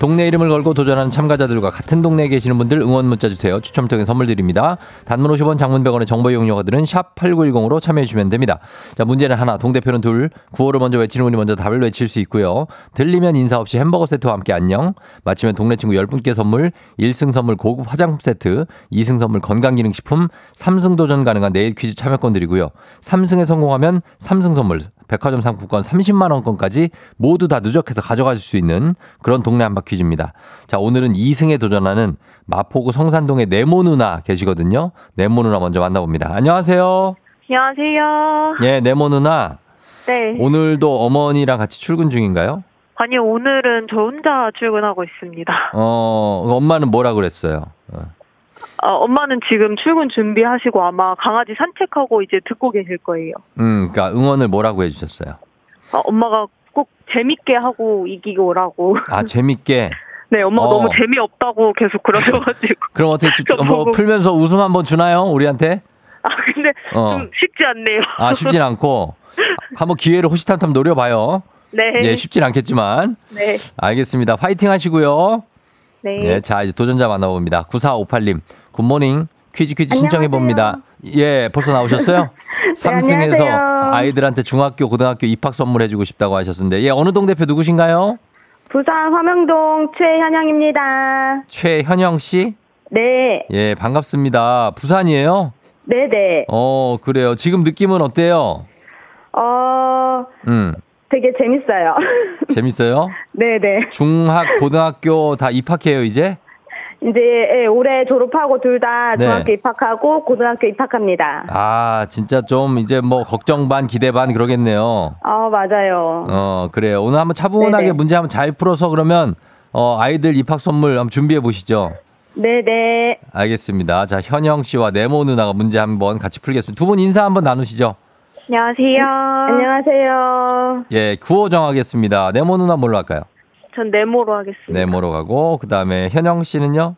동네 이름을 걸고 도전하는 참가자들과 같은 동네에 계시는 분들 응원 문자 주세요. 추첨 통해 선물 드립니다. 단문 50원 장문 100원의 정보 이용료가 들은 샵 8910으로 참여해 주시면 됩니다. 자 문제는 하나. 동대표는 둘. 구호를 먼저 외치는 분이 먼저 답을 외칠 수 있고요. 들리면 인사 없이 햄버거 세트와 함께 안녕. 마치면 동네 친구 10분께 선물 1승 선물 고급 화장품 세트 2승 선물 건강기능식품 3승 도전 가능한 내일 퀴즈 참여권 드리고요. 3승에 성공하면 3승 선물 백화점 상품권 30만 원권까지 모두 다 누적해서 가져가실 수 있는 그런 동네 한바 퀴즈입니다. 자, 오늘은 2승에 도전하는 마포구 성산동의 네모 누나 계시거든요. 네모 누나 먼저 만나봅니다. 안녕하세요. 안녕하세요. 예, 네모 누나. 네. 오늘도 어머니랑 같이 출근 중인가요? 아니요, 오늘은 저 혼자 출근하고 있습니다. 어, 엄마는 뭐라 그랬어요? 어. 어, 엄마는 지금 출근 준비하시고 아마 강아지 산책하고 이제 듣고 계실 거예요. 음, 그러니까 응원을 뭐라고 해주셨어요? 어, 엄마가 꼭 재밌게 하고 이기고 오라고. 아, 재밌게. 네, 엄마가 어. 너무 재미없다고 계속 그러셔가지고. 그럼 어떻게 주- 저뭐 풀면서 웃음 한번 주나요? 우리한테? 아, 근데 어. 좀 쉽지 않네요. 아, 쉽진 않고. 한번 기회를 호시탐탐 노려봐요. 네. 예, 쉽진 않겠지만. 네. 알겠습니다. 파이팅 하시고요. 네. 예, 자, 이제 도전자 만나봅니다. 9458님, 굿모닝. 퀴즈 퀴즈 신청해 봅니다. 예, 벌써 나오셨어요? 삼승에서 안녕하세요. 아이들한테 중학교, 고등학교 입학 선물해 주고 싶다고 하셨는데, 예, 어느 동 대표 누구신가요? 부산 화명동 최현영입니다. 최현영 씨? 네. 예, 반갑습니다. 부산이에요? 네네. 어, 그래요. 지금 느낌은 어때요? 어, 음, 되게 재밌어요. 재밌어요? 네네. 중학, 고등학교 다 입학해요, 이제? 이제 예, 올해 졸업하고 둘다 네. 중학교 입학하고 고등학교 입학합니다. 아, 진짜 좀 이제 뭐 걱정 반, 기대 반 그러겠네요. 아 맞아요. 어, 그래요. 오늘 한번 차분하게 네네. 문제 한번 잘 풀어서 그러면 어, 아이들 입학 선물 한번 준비해 보시죠. 네네. 알겠습니다. 자, 현영 씨와 네모 누나가 문제 한번 같이 풀겠습니다. 두 분 인사 한번 나누시죠. 안녕하세요. 안녕하세요. 예, 구호 정하겠습니다. 네모 누나 뭘로 할까요? 전 네모로 하겠습니다. 네모로 가고 그다음에 현영 씨는요?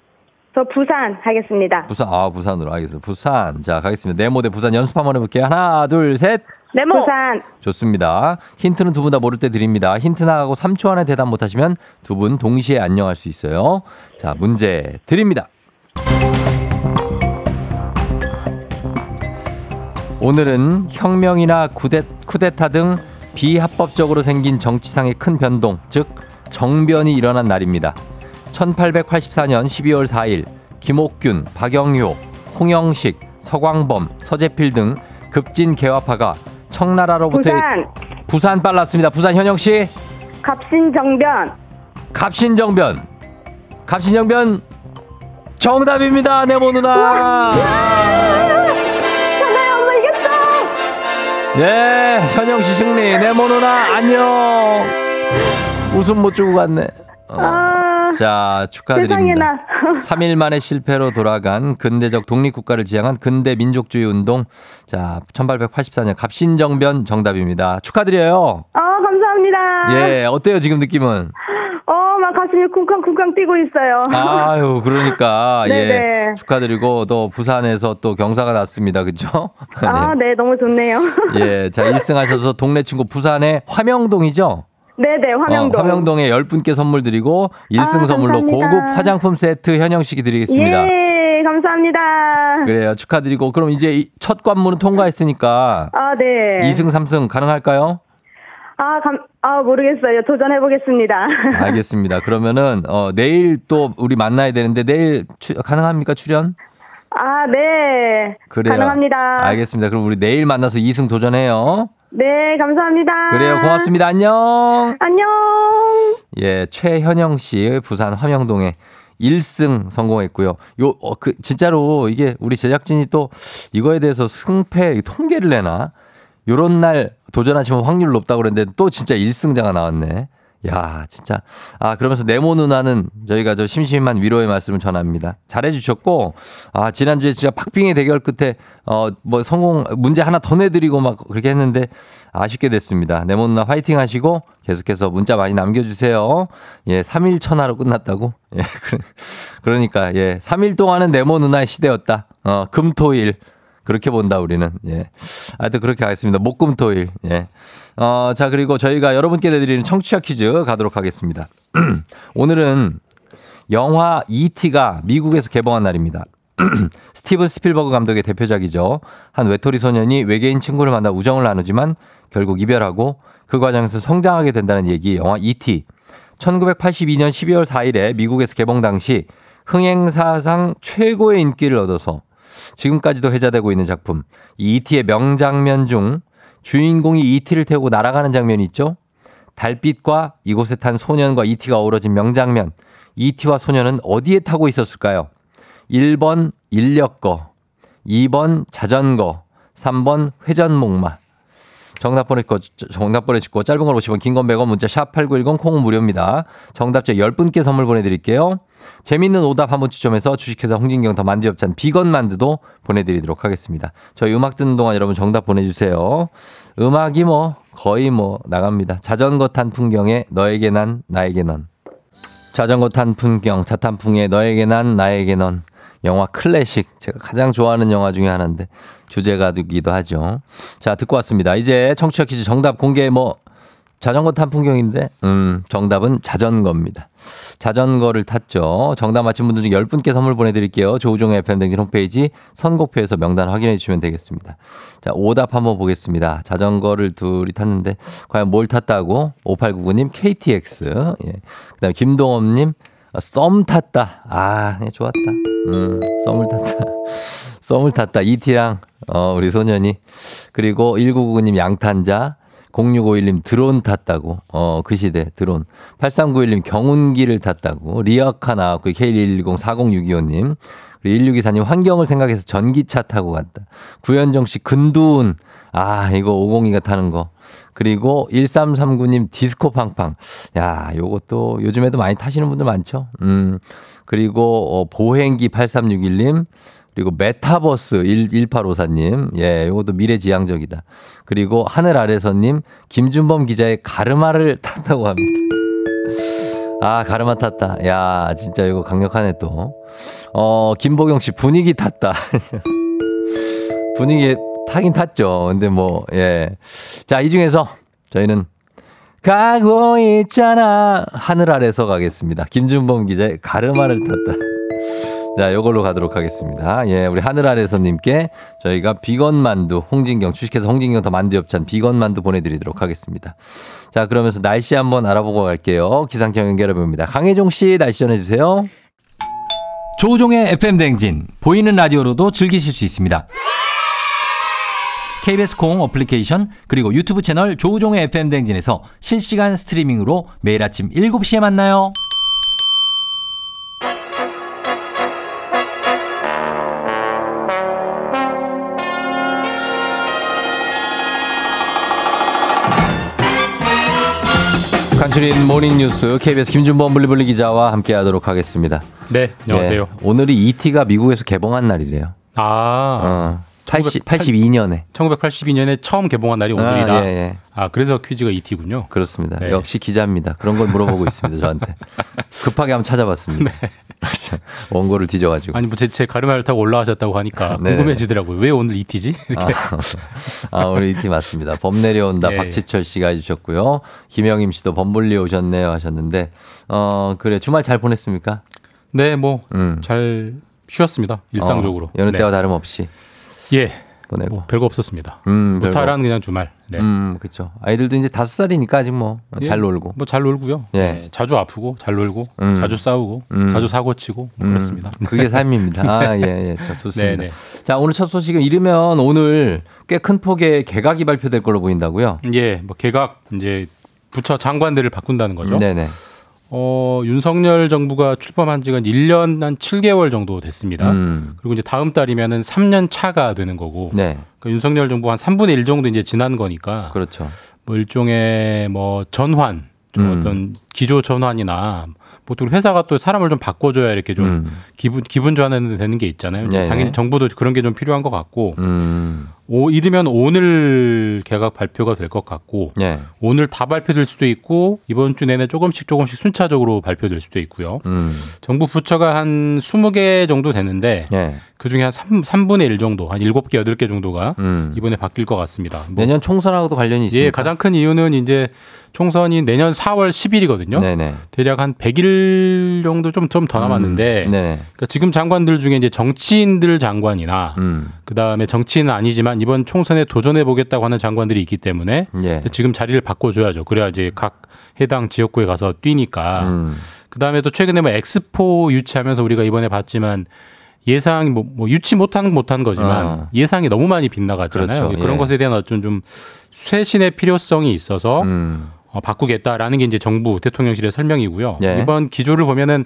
저 부산 하겠습니다. 부산 아 부산으로 알겠습니다. 부산 자 가겠습니다. 네모 대 부산 연습 한번 해볼게요. 하나 둘 셋. 네모. 부산. 좋습니다. 힌트는 두 분 다 모를 때 드립니다. 힌트 나가고 3초 안에 대답 못하시면 두 분 동시에 안녕할 수 있어요. 자 문제 드립니다. 오늘은 혁명이나 쿠데, 쿠데타 등 비합법적으로 생긴 정치상의 큰 변동, 즉 정변이 일어난 날입니다. 1884년 12월 4일 김옥균, 박영효, 홍영식, 서광범, 서재필 등 급진 개화파가 청나라로부터 부산. 부산 빨랐습니다. 부산 현영 씨 갑신정변. 갑신정변 갑신정변 정답입니다. 네모 누나. 네, 현영 씨 승리. 네모 누나 안녕. 웃음 못 주고 갔네. 어. 아, 자, 축하드립니다. 나. 3일 만에 실패로 돌아간 근대적 독립국가를 지향한 근대 민족주의 운동. 자, 1884년 갑신정변 정답입니다. 축하드려요. 아, 감사합니다. 예, 어때요, 지금 느낌은? 어, 막 가슴이 쿵쾅쿵쾅 뛰고 있어요. 아유, 그러니까, 예. 축하드리고, 또 부산에서 또 경사가 났습니다. 그죠? 아, 네, 너무 좋네요. 예, 자, 1승 하셔서 동네 친구 부산의 화명동이죠? 네네, 화명동. 어, 화명동에 10분께 선물 드리고 1승 아, 선물로 감사합니다. 고급 화장품 세트 현영식이 드리겠습니다. 예, 감사합니다. 그래요. 축하드리고 그럼 이제 이첫 관문은 통과했으니까 아, 네. 2승 3승 가능할까요? 아, 감, 아, 모르겠어요. 도전해 보겠습니다. 알겠습니다. 그러면은 어 내일 또 우리 만나야 되는데 내일 추- 가능합니까 출연? 아, 네. 그래요. 가능합니다. 알겠습니다. 그럼 우리 내일 만나서 2승 도전해요. 네, 감사합니다. 그래요. 고맙습니다. 안녕. 안녕. 예, 최현영 씨 부산 화명동에 1승 성공했고요. 요, 어, 그, 진짜로 이게 우리 제작진이 또 이거에 대해서 승패 통계를 내나? 요런 날 도전하시면 확률 높다고 그랬는데 또 진짜 1승자가 나왔네. 야, 진짜. 아, 그러면서 네모 누나는 저희가 저 심심한 위로의 말씀을 전합니다. 잘해주셨고, 아, 지난주에 진짜 박빙의 대결 끝에, 어, 뭐 성공, 문제 하나 더 내드리고 막 그렇게 했는데 아쉽게 됐습니다. 네모 누나 화이팅 하시고 계속해서 문자 많이 남겨주세요. 예, 3일 천하로 끝났다고? 예, 그러니까, 예, 3일 동안은 네모 누나의 시대였다. 어, 금, 토, 일. 그렇게 본다, 우리는. 예. 하여튼 그렇게 하겠습니다. 목금토일. 예. 어, 자, 그리고 저희가 여러분께 내드리는 청취자 퀴즈 가도록 하겠습니다. 오늘은 영화 E.T.가 미국에서 개봉한 날입니다. 스티븐 스필버그 감독의 대표작이죠. 한 외톨이 소년이 외계인 친구를 만나 우정을 나누지만 결국 이별하고 그 과정에서 성장하게 된다는 얘기 영화 E.T. 1982년 12월 4일에 미국에서 개봉 당시 흥행사상 최고의 인기를 얻어서 지금까지도 회자되고 있는 작품. 이 E.T.의 명장면 중 주인공이 E.T.를 태우고 날아가는 장면이 있죠? 달빛과 이곳에 탄 소년과 E.T.가 어우러진 명장면. E.T.와 소년은 어디에 타고 있었을까요? 1번 인력거, 2번 자전거, 3번 회전목마. 정답 보내고, 정답 보내주고 짧은 걸 50원, 긴 건 100원, 문자 샵 8910, 콩은 무료입니다. 정답자 10분께 선물 보내드릴게요. 재밌는 오답 한번 추첨해서 주식회사 홍진경 더 만두엽찬 비건 만두도 보내드리도록 하겠습니다. 저희 음악 듣는 동안 여러분 정답 보내주세요. 음악이 뭐 거의 뭐 나갑니다. 자전거 탄 풍경에 너에게 난 나에게 넌. 자전거 탄 풍경, 자탄풍에 너에게 난 나에게 넌. 영화 클래식. 제가 가장 좋아하는 영화 중에 하나인데 주제가 되기도 하죠. 자, 듣고 왔습니다. 이제 청취자 퀴즈 정답 공개 뭐 자전거 탄 풍경인데, 음, 정답은 자전거입니다. 자전거를 탔죠. 정답 맞힌 분들 중 10분께 선물 보내드릴게요. 조우종의 FM등진 홈페이지 선곡표에서 명단 확인해 주시면 되겠습니다. 자, 오답 한번 보겠습니다. 자전거를 둘이 탔는데, 과연 뭘 탔다고? 5899님, KTX. 예. 그 다음에 김동엄님, 아, 썸 탔다. 아, 네, 좋았다. 음, 썸을 탔다. 썸을 탔다. 이티랑, 어, 우리 소년이. 그리고 1999님 양탄자. 0651님 드론 탔다고. 어, 그 시대 드론. 8391님 경운기를 탔다고. 리어카 나왔고 K1104062호님. 그리고 1624님 환경을 생각해서 전기차 타고 갔다. 구현정 씨 근두운. 아, 이거 502가 타는 거. 그리고 1339님 디스코 팡팡. 야, 요것도 요즘에도 많이 타시는 분들 많죠? 음. 그리고 어, 보행기 8361님. 그리고 메타버스 1, 1854님. 예, 요것도 미래지향적이다. 그리고 하늘 아래서님. 김준범 기자의 가르마를 탔다고 합니다. 아, 가르마 탔다. 야, 진짜 이거 강력하네 또. 어, 김보경 씨 분위기 탔다. 분위기 타긴 탔죠. 근데 뭐, 예. 자, 이 중에서 저희는 가고 있잖아. 하늘 아래서 가겠습니다. 김준범 기자의 가르마를 탔다. 자, 요걸로 가도록 하겠습니다. 예, 우리 하늘 아래서님께 저희가 비건 만두, 홍진경, 주식회사 홍진경 더 만두 협찬 비건 만두 보내드리도록 하겠습니다. 자, 그러면서 날씨 한번 알아보고 갈게요. 기상청 연결해봅니다. 강혜종 씨, 날씨 전해주세요. 조우종의 FM 댕진, 보이는 라디오로도 즐기실 수 있습니다. KBS 콩 어플리케이션 그리고 유튜브 채널 조우종의 FM 댕진에서 실시간 스트리밍으로 매일 아침 7시에 만나요. 간추린 모닝뉴스 KBS 김준범 블리블리 기자와 함께하도록 하겠습니다. 네, 안녕하세요. 예, 오늘이 ET가 미국에서 개봉한 날이래요. 아, 어, 80, 1908 82년에. 1982년에 처음 개봉한 날이 오늘이다. 아, 예, 예. 아, 그래서 퀴즈가 ET군요. 그렇습니다. 네. 역시 기자입니다. 그런 걸 물어보고 있습니다. 저한테. 급하게 한번 찾아봤습니다. 원고를 뒤져가지고. 네. 아니, 뭐, 제, 제 가르마를 타고 올라가셨다고 하니까 네네. 궁금해지더라고요. 왜 오늘 ET지? 이렇게. 아, 아, 우리 이티 맞습니다. 범 내려온다. 예. 박지철 씨가 해주셨고요. 김영임 씨도 범블리 오셨네요 하셨는데, 어, 그래. 주말 잘 보냈습니까? 네, 뭐, 음. 잘 쉬었습니다. 일상적으로. 어, 여느 네. 때와 다름없이 예. 보내고. 뭐, 별거 없었습니다. 음, 무탈한 그냥 주말. 네. 음, 그렇죠. 아이들도 이제 다섯 살이니까 아직 뭐잘 예, 놀고. 뭐, 잘 놀고요. 예. 네, 자주 아프고, 잘 놀고, 음. 자주 싸우고, 음. 자주 사고 치고, 뭐 음, 그렇습니다. 그게 삶입니다. 아, 예, 예. 자, 좋습니다. 네, 네. 자, 오늘 첫 소식은 이르면 오늘 꽤 큰 폭의 개각이 발표될 걸로 보인다고요? 예, 뭐, 개각, 이제, 부처 장관들을 바꾼다는 거죠. 네네. 어, 윤석열 정부가 출범한 지가 1년 한 7개월 정도 됐습니다. 음. 그리고 이제 다음 달이면은 3년 차가 되는 거고. 네. 그러니까 윤석열 정부 한 3분의 1 정도 이제 지난 거니까. 그렇죠. 뭐 일종의 뭐 전환, 좀 음. 어떤 기조 전환이나 보통 회사가 또 사람을 좀 바꿔줘야 이렇게 좀 음. 기분 기분 전환이 되는 게 있잖아요. 네네. 당연히 정부도 그런 게 좀 필요한 것 같고 음. 오, 이르면 오늘 개각 발표가 될 것 같고 예. 오늘 다 발표될 수도 있고 이번 주 내내 조금씩 조금씩 순차적으로 발표될 수도 있고요. 음. 정부 부처가 한 20개 정도 되는데 예. 그 중에 한 3, 분의 1 정도, 한 7개, 8개 정도가 음. 이번에 바뀔 것 같습니다. 뭐 내년 총선하고도 관련이 있습니까? 예, 가장 큰 이유는 이제 총선이 내년 4월 10일이거든요. 네네. 대략 한 100일 정도 좀 좀 더 남았는데 음. 네. 그러니까 지금 장관들 중에 이제 정치인들 장관이나 음. 그다음에 정치인은 아니지만 이번 총선에 도전해 보겠다고 하는 장관들이 있기 때문에 예. 지금 자리를 바꿔 줘야죠. 그래야 이제 각 해당 지역구에 가서 뛰니까. 음. 그다음에 또 최근에 뭐 엑스포 유치하면서 우리가 이번에 봤지만 예상이 뭐, 뭐 유치 못한 못한 거지만 어. 예상이 너무 많이 빗나갔잖아요. 그렇죠. 그런 예. 것에 대한 어떤 좀 쇄신의 필요성이 있어서 음. 어, 바꾸겠다라는 게 이제 정부 대통령실의 설명이고요. 예. 이번 기조를 보면은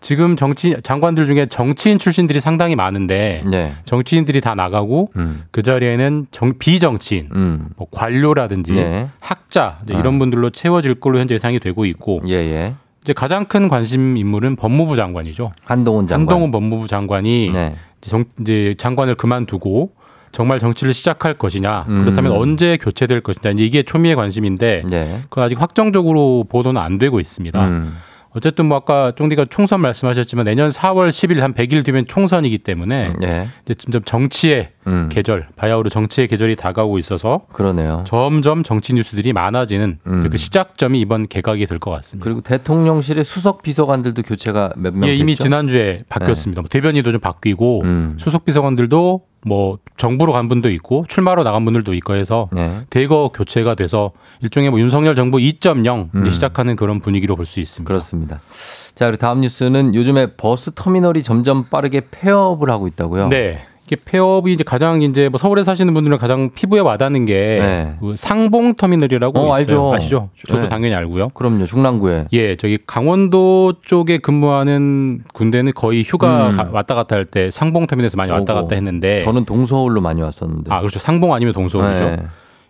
지금 정치 장관들 중에 정치인 출신들이 상당히 많은데 네. 정치인들이 다 나가고 음. 그 자리에는 정, 비정치인 음. 뭐 관료라든지 네. 학자 이제 아. 이런 분들로 채워질 걸로 현재 예상이 되고 있고 예, 예. 이제 가장 큰 관심 인물은 법무부 장관이죠. 한동훈 장관. 한동훈 법무부 장관이 네. 정, 이제 장관을 그만두고 정말 정치를 시작할 것이냐 음. 그렇다면 언제 교체될 것이냐 이게 초미의 관심인데 네. 그건 아직 확정적으로 보도는 안 되고 있습니다. 음. 어쨌든 뭐 아까 쫑디가 총선 말씀하셨지만 내년 4월 10일 한 100일 뒤면 총선이기 때문에 예. 이제 점점 정치의 음. 계절, 바야흐로 정치의 계절이 다가오고 있어서 그러네요. 점점 정치 뉴스들이 많아지는 음. 그 시작점이 이번 개각이 될 것 같습니다. 그리고 대통령실의 수석 비서관들도 교체가 몇명 예, 이미? 지난주에 바뀌었습니다. 뭐 대변인도 좀 바뀌고 음. 수석 비서관들도 뭐 정부로 간 분도 있고 출마로 나간 분들도 있고 해서 네. 대거 교체가 돼서 일종의 뭐 윤석열 정부 2.0 음. 시작하는 그런 분위기로 볼 수 있습니다. 그렇습니다. 자, 그리고 다음 뉴스는 요즘에 버스 터미널이 점점 빠르게 폐업을 하고 있다고요? 네. 이게 폐업이 이제 가장 이제 뭐 서울에 사시는 분들은 가장 피부에 와닿는 게 네. 그 상봉 터미널이라고 어. 알죠. 아시죠? 저도 네. 당연히 알고요. 그럼요. 중랑구에. 예, 저기 강원도 쪽에 근무하는 군대는 거의 휴가 음. 가- 왔다 갔다 할 때 상봉 터미널에서 많이 왔다 오고. 갔다 했는데 저는 동서울로 많이 왔었는데. 아, 그렇죠. 상봉 아니면 동서울이죠. 네.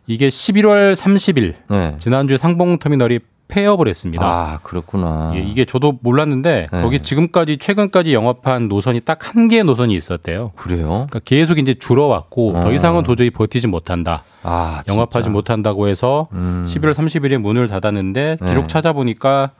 이게 11월 30일 네. 지난주에 상봉 터미널이 폐업을 했습니다. 아, 그렇구나. 예, 이게 저도 몰랐는데 네. 거기 지금까지 최근까지 영업한 노선이 딱 한 개의 노선이 있었대요. 그래요? 그러니까 계속 이제 줄어왔고 어. 더 이상은 도저히 버티지 못한다. 아, 영업하지 진짜. 못한다고 해서 음. 11월 30일에 문을 닫았는데 네. 기록 찾아보니까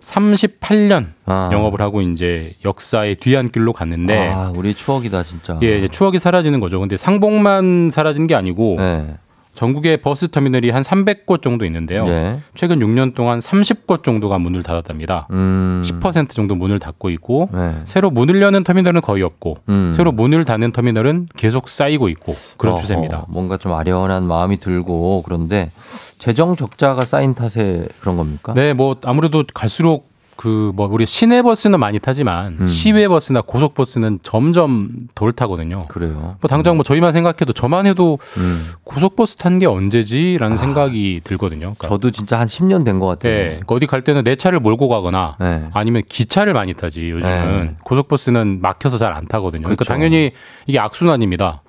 38년 아. 영업을 하고 이제 역사의 뒤안길로 갔는데 아, 우리 추억이다, 진짜. 예, 추억이 사라지는 거죠. 근데 상봉만 사라진 게 아니고 네. 전국에 버스 터미널이 한 300곳 정도 있는데요. 예. 최근 6년 동안 30곳 정도가 문을 닫았답니다. 음. 10% 정도 문을 닫고 있고 네. 새로 문을 여는 터미널은 거의 없고 음. 새로 문을 닫는 터미널은 계속 쌓이고 있고 그런 어허, 추세입니다. 뭔가 좀 아련한 마음이 들고 그런데 재정 적자가 쌓인 탓에 그런 겁니까? 네, 뭐 아무래도 갈수록 그 뭐 우리 시내 버스는 많이 타지만 음. 시외 버스나 고속 버스는 점점 덜 타거든요. 그래요. 뭐 당장 뭐 저희만 생각해도 저만 해도 음. 고속 버스 탄 게 언제지라는 생각이 들거든요. 그러니까 저도 진짜 한 10년 된 것 같아요. 네, 그러니까 어디 갈 때는 내 차를 몰고 가거나 네. 아니면 기차를 많이 타지 요즘은 네. 고속 버스는 막혀서 잘 안 타거든요. 그러니까 그렇죠. 당연히 이게 악순환입니다.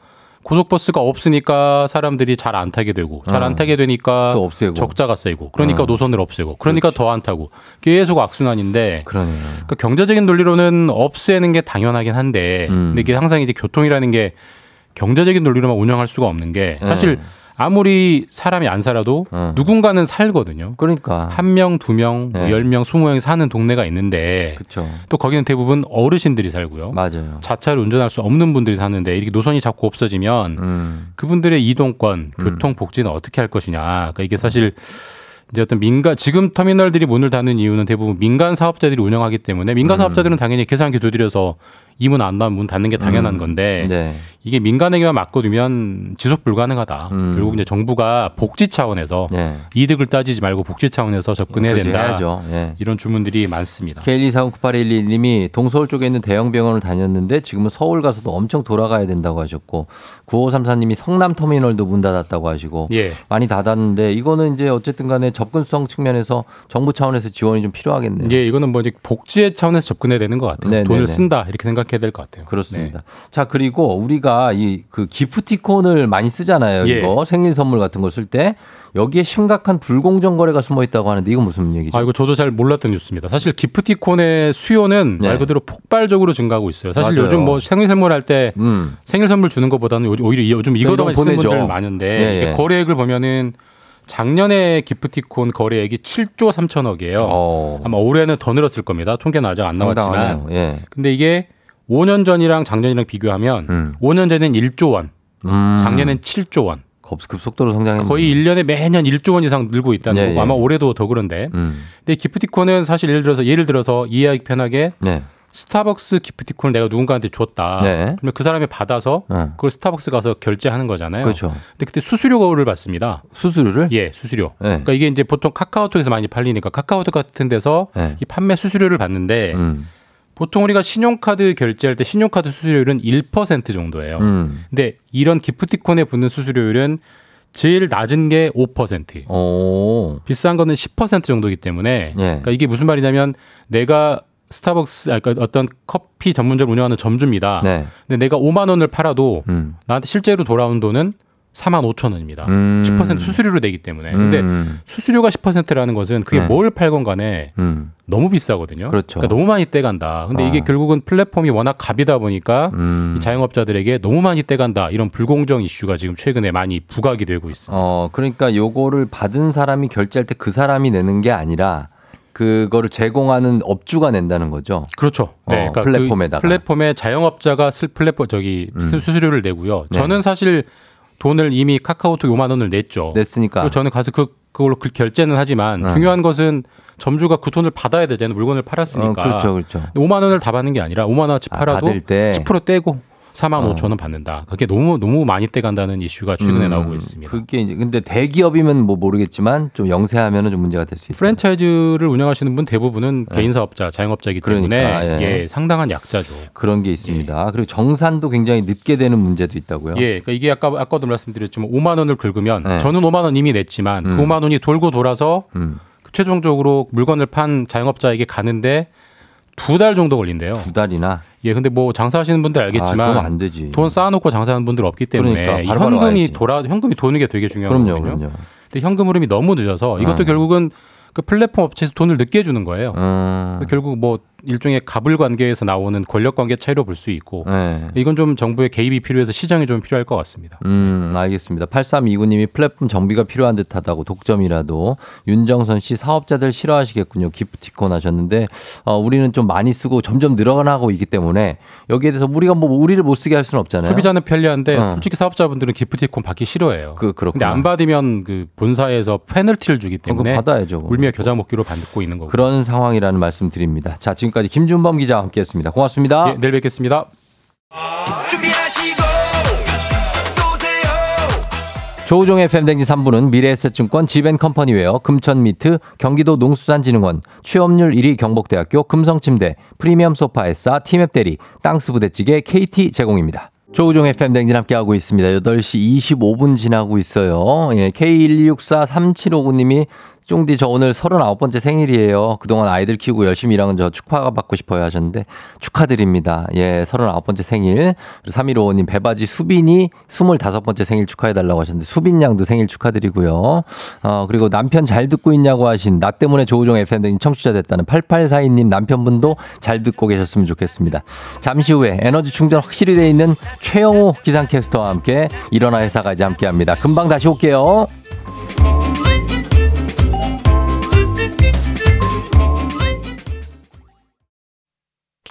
고속버스가 없으니까 사람들이 잘 안 타게 되고 잘안 어. 타게 되니까 또 없애고. 적자가 쌓이고 그러니까 어. 노선을 없애고 그러니까 더 안 타고 계속 악순환인데 그러네요. 그러니까 경제적인 논리로는 없애는 게 당연하긴 한데 음. 근데 이게 항상 이제 교통이라는 게 경제적인 논리로만 운영할 수가 없는 게 사실 네. 아무리 사람이 안 살아도 어. 누군가는 살거든요. 그러니까. 한 명, 두 명, 네. 열 명, 스무 명이 사는 동네가 있는데 그렇죠. 또 거기는 대부분 어르신들이 살고요. 맞아요. 자차를 운전할 수 없는 분들이 사는데 이렇게 노선이 자꾸 없어지면 음. 그분들의 이동권, 교통 복지는 어떻게 할 것이냐. 그러니까 이게 사실 이제 어떤 민간 지금 터미널들이 문을 닫는 이유는 대부분 민간 사업자들이 운영하기 때문에 음. 민간 사업자들은 당연히 계산기 두드려서 이 문안 나면 문 닫는 게 당연한 건데 네. 이게 민간에게만 맡겨두면 지속 불가능하다. 음. 결국 이제 정부가 복지 차원에서 네. 이득을 따지지 말고 복지 차원에서 접근해야 된다. 예. 이런 주문들이 많습니다. K1249811님이 동서울 쪽에 있는 대형 병원을 다녔는데 지금은 서울 가서도 엄청 돌아가야 된다고 하셨고 9534님이 성남 터미널도 문 닫았다고 하시고 예. 많이 닫았는데 이거는 이제 어쨌든 간에 접근성 측면에서 정부 차원에서 지원이 좀 필요하겠네요. 예, 이거는 뭐 복지의 차원에서 접근해야 되는 것 같아요. 네, 돈을 네, 네. 쓴다 이렇게 생각해야 될 것 같아요. 그렇습니다. 자, 그리고 우리가 이 그 기프티콘을 많이 쓰잖아요. 예. 이거 생일 선물 같은 거쓸때 여기에 심각한 불공정 거래가 숨어 있다고 하는데 이건 무슨 얘기죠? 아, 이거 저도 잘 몰랐던 뉴스입니다. 사실 기프티콘의 수요는 네. 말 그대로 폭발적으로 증가하고 있어요. 사실 맞아요. 요즘 뭐 생일 선물 할 때 음. 생일 선물 주는 것보다는 요- 오히려 이- 요즘 이거로만 이거 쓰는. 분들 많은데 예, 예. 거래액을 보면은 작년에 기프티콘 거래액이 7조 3천억이에요. 어. 아마 올해는 더 늘었을 겁니다. 통계는 아직 안 나왔지만. 예. 근데 이게 5년 전이랑 작년이랑 비교하면 음. 5년 전에는 1조 원, 음. 작년엔 7조 원. 급- 급속도로 성장했네. 거의 1년에 매년 1조 원 이상 늘고 있다는 예, 거고 예. 아마 올해도 더 그런데. 음. 근데 기프티콘은 사실 예를 들어서 예를 들어서 이해하기 편하게 네. 스타벅스 기프티콘을 내가 누군가한테 줬다. 네. 그러면 그 사람이 받아서 어. 그걸 스타벅스 가서 결제하는 거잖아요. 그렇죠. 근데 그때 수수료를 받습니다. 수수료를? 예, 수수료. 네. 그러니까 이게 이제 보통 카카오톡에서 많이 팔리니까 카카오톡 같은 데서 네. 이 판매 수수료를 받는데 음. 보통 우리가 신용카드 결제할 때 신용카드 수수료율은 1% 정도예요. 음. 근데 이런 기프티콘에 붙는 수수료율은 제일 낮은 게 5%. 오. 비싼 거는 10% 정도이기 때문에 예. 그러니까 이게 무슨 말이냐면 내가 스타벅스 아, 그러니까 어떤 커피 전문점을 운영하는 점주입니다. 네. 근데 내가 5만 원을 팔아도 음. 나한테 실제로 돌아온 돈은 4만 5천 원입니다. 음. 10% 수수료를 내기 때문에. 근데 음. 수수료가 10%라는 것은 그게 네. 뭘 팔 건 간에 음. 너무 비싸거든요. 그렇죠. 러니까 너무 많이 떼간다. 근데 이게 아. 결국은 플랫폼이 워낙 갑이다 보니까 음. 이 자영업자들에게 너무 많이 떼간다. 이런 불공정 이슈가 지금 최근에 많이 부각이 되고 있습니다. 어, 그러니까 요거를 받은 사람이 결제할 때 그 사람이 내는 게 아니라 그거를 제공하는 업주가 낸다는 거죠. 그렇죠. 네, 어, 플랫폼에다가. 그 플랫폼에 자영업자가 쓸 플랫폼 저기 음. 수- 수수료를 내고요. 네. 저는 사실 돈을 이미 카카오톡 5만 원을 냈죠. 냈으니까. 저는 가서 그 그걸로 그 결제는 하지만 어. 중요한 것은 점주가 그 돈을 받아야 되잖아요. 물건을 팔았으니까. 어, 그렇죠, 그렇죠. 5만 원을 다 받는 게 아니라 5만 원어치 아, 팔아도 받을 때. 10% 떼고 4만 어. 5천 원 받는다. 그게 너무 너무 많이 떼간다는 이슈가 최근에 음, 나오고 있습니다. 그게 이제 근데 대기업이면 뭐 모르겠지만 좀 영세하면은 좀 문제가 될 수 있어요. 프랜차이즈를 운영하시는 분 대부분은 개인 사업자, 자영업자이기 때문에 네. 그러니까, 예. 예, 상당한 약자죠. 그런 게 있습니다. 그리고 정산도 굉장히 늦게 되는 문제도 있다고요. 예, 그러니까 이게 아까 아까도 말씀드렸지만 5만 원을 긁으면 네. 저는 5만 원 이미 냈지만 음. 그 5만 원이 돌고 돌아서 음, 최종적으로 물건을 판 자영업자에게 가는데 두 달 정도 걸린대요. 두 달이나. 예, 근데 뭐 장사하시는 분들 아, 알겠지만 되지. 돈 쌓아놓고 장사하는 분들 없기 때문에 그러니까 이 바로 바로 현금이 와야지. 돌아 현금이 도는 게 되게 중요한 그럼요. 그럼요. 근데 현금 흐름이 너무 늦어서 이것도 아. 결국은 그 플랫폼 업체에서 돈을 늦게 주는 거예요. 음. 결국 뭐 일종의 갑을 관계에서 나오는 권력 관계 차이로 볼 수 있고 네. 이건 좀 정부의 개입이 필요해서 시장이 좀 필요할 것 같습니다. 음, 알겠습니다. 8329님이 플랫폼 정비가 필요한 듯 하다고 독점이라도 윤정선 씨 사업자들 싫어하시겠군요. 기프티콘 하셨는데, 어, 우리는 좀 많이 쓰고 점점 늘어나고 있기 때문에 여기에 대해서 우리가 뭐 우리를 못 쓰게 할 수는 없잖아요. 소비자는 편리한데 어. 솔직히 사업자분들은 기프티콘 받기 싫어해요. 그, 그렇구나. 근데 안 받으면 그 본사에서 페널티를 주기 때문에 받아야죠. 울며 겨자 먹기로 받고 있는 거고. 그런 상황이라는 말씀 드립니다. 자, 지금 까지 김준범 기자와 함께 했습니다. 고맙습니다. 예, 내일 뵙겠습니다. 조우종의 팬댕지 3부는 미래에셋증권 지벤컴퍼니웨어 금천미트 경기도 농수산진흥원 취업률 1위 경북대학교 금성침대 프리미엄 소파에싸 티맵대리 땅스부대찌개 KT 제공입니다. 조우종의 팬댕진 함께하고 있습니다. 8시 25분 지나고 있어요. 예, K1264375님이 쫑디 저 오늘 39번째 생일이에요. 그동안 아이들 키우고 열심히 일하는 저 축하 받고 싶어요 하셨는데 축하드립니다. 예, 39번째 생일. 그리고 3155님 배바지 수빈이 25번째 생일 축하해달라고 하셨는데 수빈 양도 생일 축하드리고요. 어, 그리고 남편 잘 듣고 있냐고 하신 나 때문에 조우종 FM등이 청취자 됐다는 8842님 남편분도 잘 듣고 계셨으면 좋겠습니다. 잠시 후에 에너지 충전 확실히 돼 있는 최영호 기상캐스터와 함께 일어나 회사까지 함께 합니다. 금방 다시 올게요.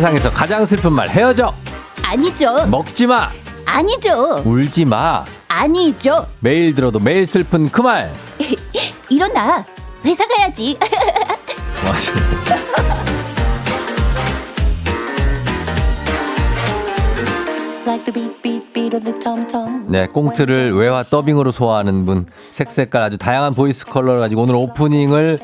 세상에서 가장 슬픈 말 헤어져 아니죠. 먹지 마 아니죠. 울지 마 아니죠. 매일 들어도 매일 슬픈 그 말. 일어나. 회사 가야지. 네, 꽁트를 외화 더빙으로 소화하는 분, 색색깔 아주 다양한 voice 컬러를 가지고 오늘 오프닝을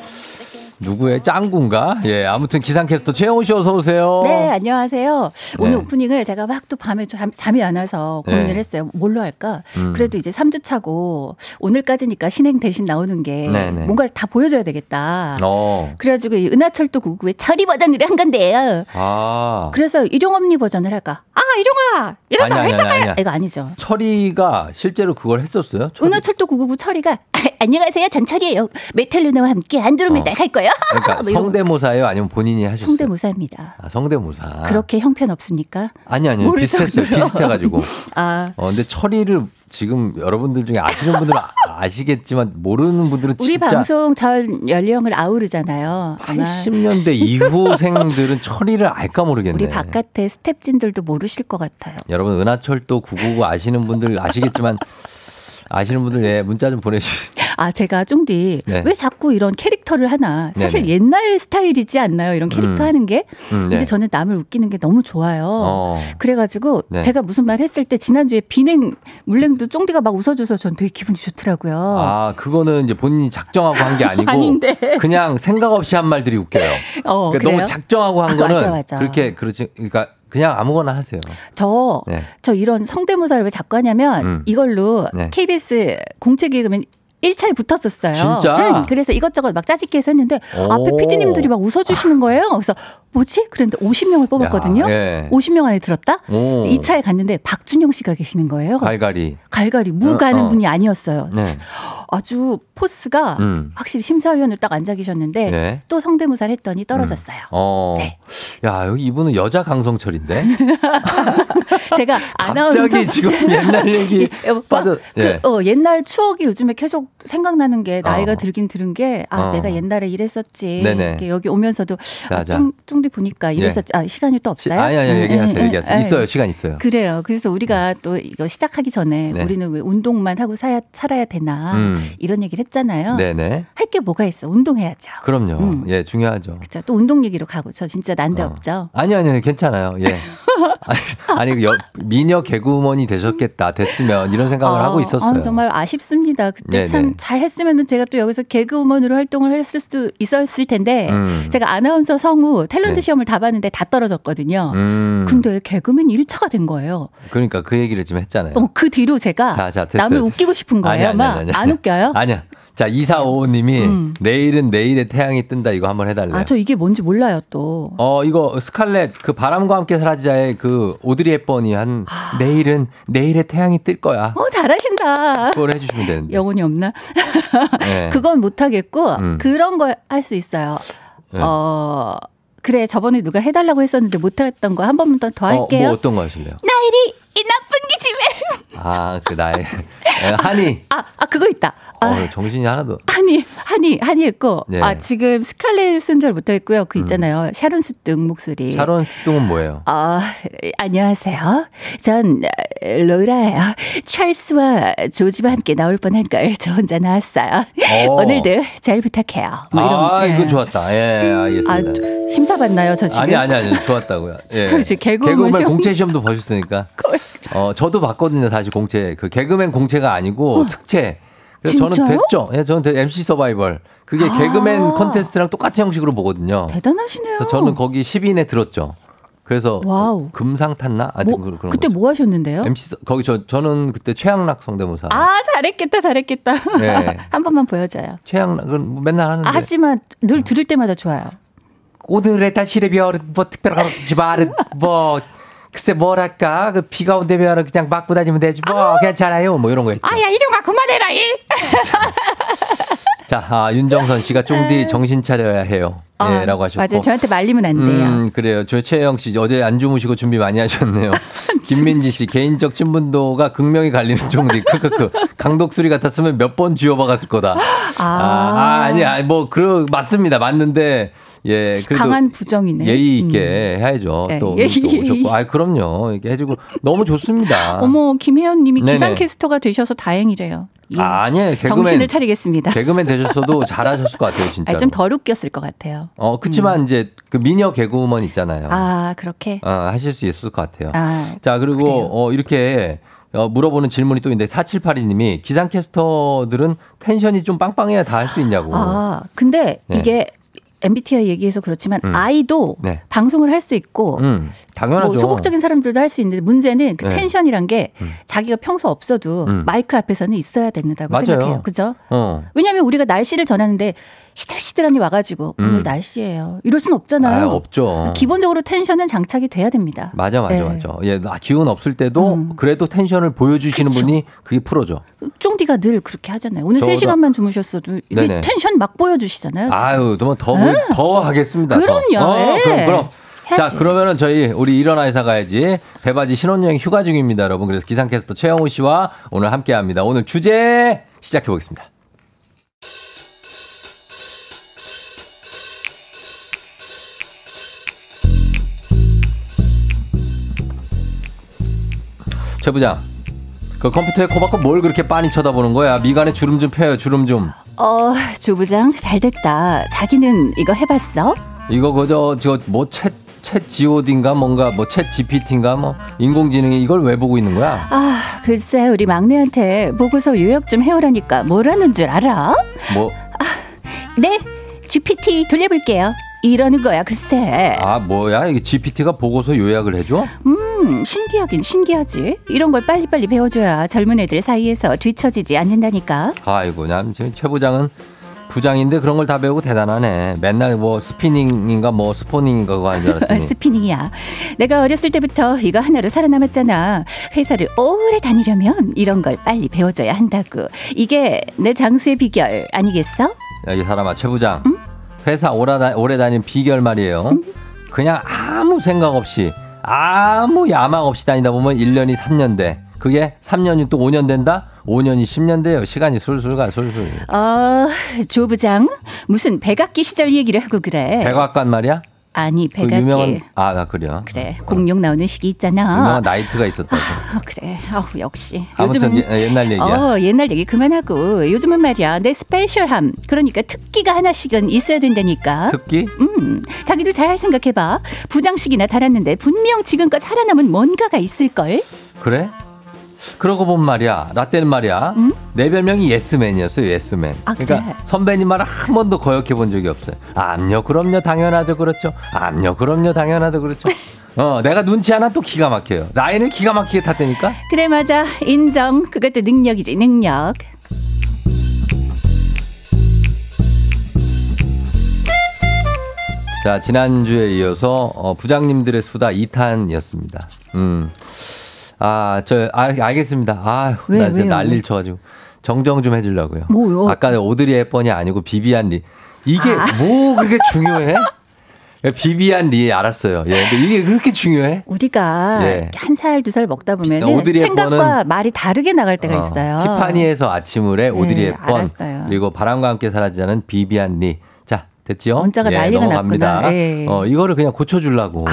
누구의 짱구인가? 예, 아무튼 기상캐스터 최영우 씨 어서 오세요. 네, 안녕하세요. 오늘 네. 오프닝을 제가 막 또 밤에 잠, 잠이 안 와서 고민을 네. 했어요. 뭘로 할까? 음. 그래도 이제 3주 차고 오늘까지니까 신행 대신 나오는 게 네, 네. 뭔가를 다 보여줘야 되겠다. 어, 그래가지고 이 은하철도 9구의 철이 버전으로 한 건데요. 아. 그래서 일용엄니 버전을 할까? 아, 일용아! 아니야, 회사 아니야, 가야! 아니야. 이거 아니죠. 철이가 실제로 그걸 했었어요? 철이? 은하철도 999 철이가 안녕하세요 전철이에요 메텔 누나와 함께 안드로메다 어. 할 거예요 그러니까 뭐. 성대모사예요? 아니면 본인이 하셨어요? 성대모사입니다 아, 성대모사. 그렇게 형편 없습니까? 아니, 아니, 모를 비슷했어요. 정도로. 비슷해가지고. 아 어, 근데 철이를 지금 여러분들 중에 아시는 분들은 아- 아시겠지만 모르는 분들은 우리 방송 전 연령을 아우르잖아요 아마 80년대 이후생들은 철이를 알까 모르겠네. 우리 바깥에 스탭진들도 모르실 것 같아요 여러분 은하철도 999 아시는 분들 아시겠지만 아시는 분들 예 문자 좀 보내주시. 아 제가 쫑디 네. 왜 자꾸 이런 캐릭터를 하나 사실 네네. 옛날 스타일이지 않나요 이런 캐릭터 음. 하는 게 음, 근데 네. 저는 남을 웃기는 게 너무 좋아요 어. 그래가지고 네. 제가 무슨 말 했을 때 지난주에 비냉 물냉도 쫑디가 막 웃어줘서 전 되게 기분이 좋더라고요. 아 그거는 이제 본인이 작정하고 한 게 아니고 아닌데. 그냥 생각 없이 한 말들이 웃겨요. 어, 그러니까? 너무 작정하고 한 아, 거는 맞아, 맞아. 그렇게 그렇지. 그러니까 그냥 아무거나 하세요. 저, 네. 저 이런 성대모사를 왜 자꾸 하냐면 음. 이걸로 네. KBS 공채 개그맨 1차에 붙었었어요. 진짜? 응, 그래서 이것저것 막 짜집기 해서 했는데 오. 앞에 PD님들이 막 웃어주시는 거예요. 그래서 뭐지? 그랬는데 50명을 뽑았거든요. 야, 예. 50명 안에 들었다? 오. 2차에 갔는데 박준영 씨가 계시는 거예요. 갈갈이. 갈갈이 무 가는 어, 어. 분이 아니었어요. 네. 아주 포스가 음. 확실히 심사위원으로 딱 앉아 계셨는데 네. 또 성대모사를 했더니 떨어졌어요. 어. 네. 야 여기 이분은 여자 강성철인데. 제가 아나운서 갑자기 지금 옛날 얘기 예, 뭐, 빠져. 그, 예. 어, 옛날 추억이 요즘에 계속 생각나는 게 나이가 어. 들긴 들은 게 아 어. 내가 옛날에 이랬었지. 네네. 여기 오면서도 자, 아, 자. 쫑, 쫑디 보니까 이랬었지. 아 시간이 또 시- 없어요? 아니 아니 음, 얘기하세요 음, 얘기하세요. 음, 있어요 음. 시간 있어요. 그래요. 그래서 우리가 또 이거 시작하기 전에 네. 우리는 왜 운동만 하고 사야, 살아야 되나 음. 음. 이런 얘기를 했잖아요. 네네. 할 게 뭐가 있어? 운동해야죠. 그럼요. 음. 예, 중요하죠. 그죠? 또 운동 얘기로 가고 저 진짜 난데 어. 없죠. 아니, 아니, 괜찮아요. 예. 아니, 아니, 여, 미녀 개그우먼이 되셨겠다, 됐으면, 이런 생각을 아, 하고 있었어요. 아, 정말 아쉽습니다. 그때 네네. 참 잘했으면은 제가 또 여기서 개그우먼으로 활동을 했을 수도 있었을 텐데 음. 제가 아나운서 성우 탤런트 네. 시험을 다 봤는데 다 떨어졌거든요. 음. 근데 개그맨 1차가 된 거예요. 그러니까 그 얘기를 지금 했잖아요. 어, 그 뒤로 제가 자, 자, 됐어요. 남을 됐어요. 웃기고 싶은 거예요. 아니, 아니, 막 아니, 아니, 안. 웃겨요? 아니야. 자, 2455님이 음. 내일은 내일의 태양이 뜬다 이거 한번 해달래요. 아, 저 이게 뭔지 몰라요, 또. 어, 이거 스칼렛 그 바람과 함께 사라지자의 그 오드리 헵번이 한 내일은 내일의 태양이 뜰 거야. 어, 잘하신다. 그걸 해주시면 되는데. 영혼이 없나? 네. 그건 못하겠고, 음. 그런 거할수 있어요. 네. 어, 그래, 저번에 누가 해달라고 했었는데 못했던 거 한 번만 더, 더 어, 할게요. 뭐 어떤 거 하실래요? 나일이 이 나쁜 기집애. 아, 그 나의 에, 한이. 아, 아, 그거 있다. 아, 어, 정신이 하나도. 한이, 한이, 한이 했고, 네. 아, 지금 스칼렛은 잘 못하겠고요. 그 있잖아요. 샤론 수등 목소리. 음. 샤론 스뚱은 뭐예요? 아, 안녕하세요. 전 어, 로라예요. 찰스와 조지와 함께 나올 뻔한 걸 저 혼자 나왔어요. 어. 오늘도 잘 부탁해요. 뭐 이런, 아, 예. 이거 좋았다. 예, 알겠습니다. 아, 심사 받나요, 저 지금? 아니, 아니, 아니, 좋았다고요. 예. 저 지금 개그우먼 시험- 공채 시험도 보셨으니까. 어, 저도 봤거든요, 사실 공채. 그 개그맨 공채가 아니고 특채. 그래서 저는 진짜요? 됐죠. 예, 저는 됐- MC 서바이벌. 그게 아. 개그맨 컨테스트랑 똑같은 형식으로 보거든요. 대단하시네요. 그래서 저는 거기 10인에 들었죠. 그래서 wow. 금상 탔나? 하여튼 뭐, 그런 그때 거죠. 뭐 하셨는데요? MC 서- 거기 저 저는 그때 최양락 성대모사. 아, 잘했겠다, 잘했겠다. 네. 한 번만 보여줘요. 최양락은 뭐 맨날 하는데. 아, 하지만 늘 들을 때마다 좋아요. 오늘의 날씨의 별은 뭐 특별한 지만 뭐 글쎄 뭐랄까 그 비가 온다면은 그냥 맞고 다니면 되지 뭐 괜찮아요 뭐 이런 거 했죠. 아야, 이름아, 그만해라, 이! 자 아, 윤정선 씨가 쫑디 정신 차려야 해요. 아, 예라고 하셨고. 맞아요. 저한테 말리면 안 돼요. 음, 그래요. 저 최영 씨 어제 안 주무시고 준비 많이 하셨네요. 김민지 씨 개인적 친분도가 극명히 갈리는 쫑디. 크크크. 강독수리 같았으면 몇 번 쥐어박았을 거다. 아, 아 아니 아니 뭐 그 맞습니다. 맞는데 예 그래도 강한 부정이네. 예의 음. 있게 해야죠. 네, 또, 예의. 또 오셨고. 아, 그럼요. 이렇게 해주고 너무 좋습니다. 어머, 김혜연 님이 네네. 기상캐스터가 되셔서 다행이래요. 예. 아, 아니에요. 개그맨 정신을 차리겠습니다. 개그맨 되셨어도 잘하셨을 것 같아요, 진짜. 아, 좀덜 웃겼을 것 같아요. 어, 그치만 이제 그 미녀 개그우먼 있잖아요. 아, 그렇게? 어, 하실 수 있을 것 같아요. 아, 자, 그리고 그래요. 어, 이렇게 어, 물어보는 질문이 또 있는데 4782님이 기상캐스터들은 텐션이 좀 빵빵해야 다 할 수 있냐고. 아, 근데 네. 이게 MBTI 얘기해서 그렇지만 음. 아이도 네. 방송을 할 수 있고 음, 당연하죠. 뭐 소극적인 사람들도 할 수 있는데 문제는 그 네. 텐션이란 게 자기가 평소 없어도 음. 마이크 앞에서는 있어야 된다고 맞아요. 생각해요. 그죠? 어. 왜냐하면 우리가 날씨를 전하는데 시들시들하니 와가지고 음. 오늘 날씨예요. 이럴 순 없잖아요. 아, 없죠. 기본적으로 텐션은 장착이 돼야 됩니다. 맞아, 맞아, 네. 맞아. 예, 나 기운 없을 때도 음. 그래도 텐션을 보여주시는 그쵸. 분이 그게 프로죠. 쫑디가 늘 그렇게 하잖아요. 오늘 저도- 3시간만 주무셨어도 이게. 텐션 막 보여주시잖아요. 지금. 아유, 더, 더, 보- 더 하겠습니다. 더. 그럼요. 어, 예. 그럼, 그럼. 자, 해야지. 그러면은 저희, 우리 일어나 회사 가야지. 배바지 신혼여행 휴가 중입니다, 여러분. 그래서 기상캐스터 최영우 씨와 오늘 함께 합니다. 오늘 주제 시작해 보겠습니다. 최 부장. 그 컴퓨터에 코 박고 뭘 그렇게 빤히 쳐다보는 거야? 미간에 주름 좀 펴요, 주름 좀. 어, 조부장 잘 됐다. 자기는 이거 해봤어? 이거 그저 저 뭐 챗 챗 GOD인가 뭔가 뭐 챗 GPT인가 뭐 인공지능이 이걸 왜 보고 있는 거야? 아, 글쎄 우리 막내한테 보고서 요약 좀 해오라니까 뭐라는 줄 알아? 뭐 네, GPT 돌려볼게요. 이러는 거야, 글쎄. 아 뭐야 이게 GPT가 보고서 요약을 해줘? 음, 신기하긴 신기하지. 이런 걸 빨리빨리 배워줘야 젊은 애들 사이에서 뒤처지지 않는다니까. 아이고 난 지금 최 부장은 부장인데 그런 걸 다 배우고 대단하네. 맨날 뭐 스피닝인가 뭐 스포닝인가 그거 하는 줄 알았더니. 스피닝이야. 내가 어렸을 때부터 이거 하나로 살아남았잖아. 회사를 오래 다니려면 이런 걸 빨리 배워줘야 한다고. 이게 내 장수의 비결 아니겠어? 야, 이 사람아 최 부장 회사 오래, 다, 오래 다니는 비결 말이에요. 그냥 아무 생각 없이 아무 야망 없이 다니다 보면 1년이 3년 돼. 그게 3년이 또 5년 된다? 5년이 10년 돼요. 시간이 술술 가 술술. 어, 조 부장 무슨 백악기 시절 얘기를 하고 그래. 백악관 말이야? 아니 그 백악기. 유명한 아, 나 그래요. 그래 공룡 나오는 시기 있잖아. 유명한 나이트가 있었다고. 어, 그래. 어, 역시. 요즘은 예- 옛날 얘기야. 어, 옛날 얘기 그만하고 요즘은 말이야 내 special함 그러니까 특기가 하나씩은 있어야 된다니까. 특기? 음, 자기도 잘 생각해봐. 부장씩이나 달았는데 분명 지금껏 살아남은 뭔가가 있을 걸. 그래? 그러고 보면 말이야. 나 때는 말이야. 내 별명이 예스맨이었어요. 예스맨. 아, 그러니까 그래? 선배님 말을 한 번도 거역해 본 적이 없어요. 암요, 그럼요, 당연하죠, 그렇죠. 암요, 그럼요, 당연하죠, 그렇죠. 어, 내가 눈치 하나 또 기가 막혀요. 라인을 기가 막히게 탔다니까. 그래 맞아 인정. 그것도 능력이지 능력. 자, 지난주에 이어서 어, 부장님들의 수다 2탄이었습니다. 음. 아, 저 아, 알겠습니다. 아, 왜, 나 진짜 왜요? 난리를 쳐 가지고 정정 좀 해주려고요. 뭐요? 아까 오드리 헵번이 아니고 비비안 리. 이게 아. 뭐 그렇게 중요해? 비비안 리 알았어요. 예, 근데 이게 그렇게 중요해? 우리가 예. 한살 두 살 먹다 보면 오드리 생각과 말이 다르게 나갈 때가 어, 있어요. 티파니에서 아침을 해 오드리 네, 헵번 알았어요. 그리고 바람과 함께 사라지자는 비비안 리. 자 됐지요? 문자가 예, 난리가 넘어갑니다. 났구나. 예. 아. 어 이거를 그냥 고쳐주려고.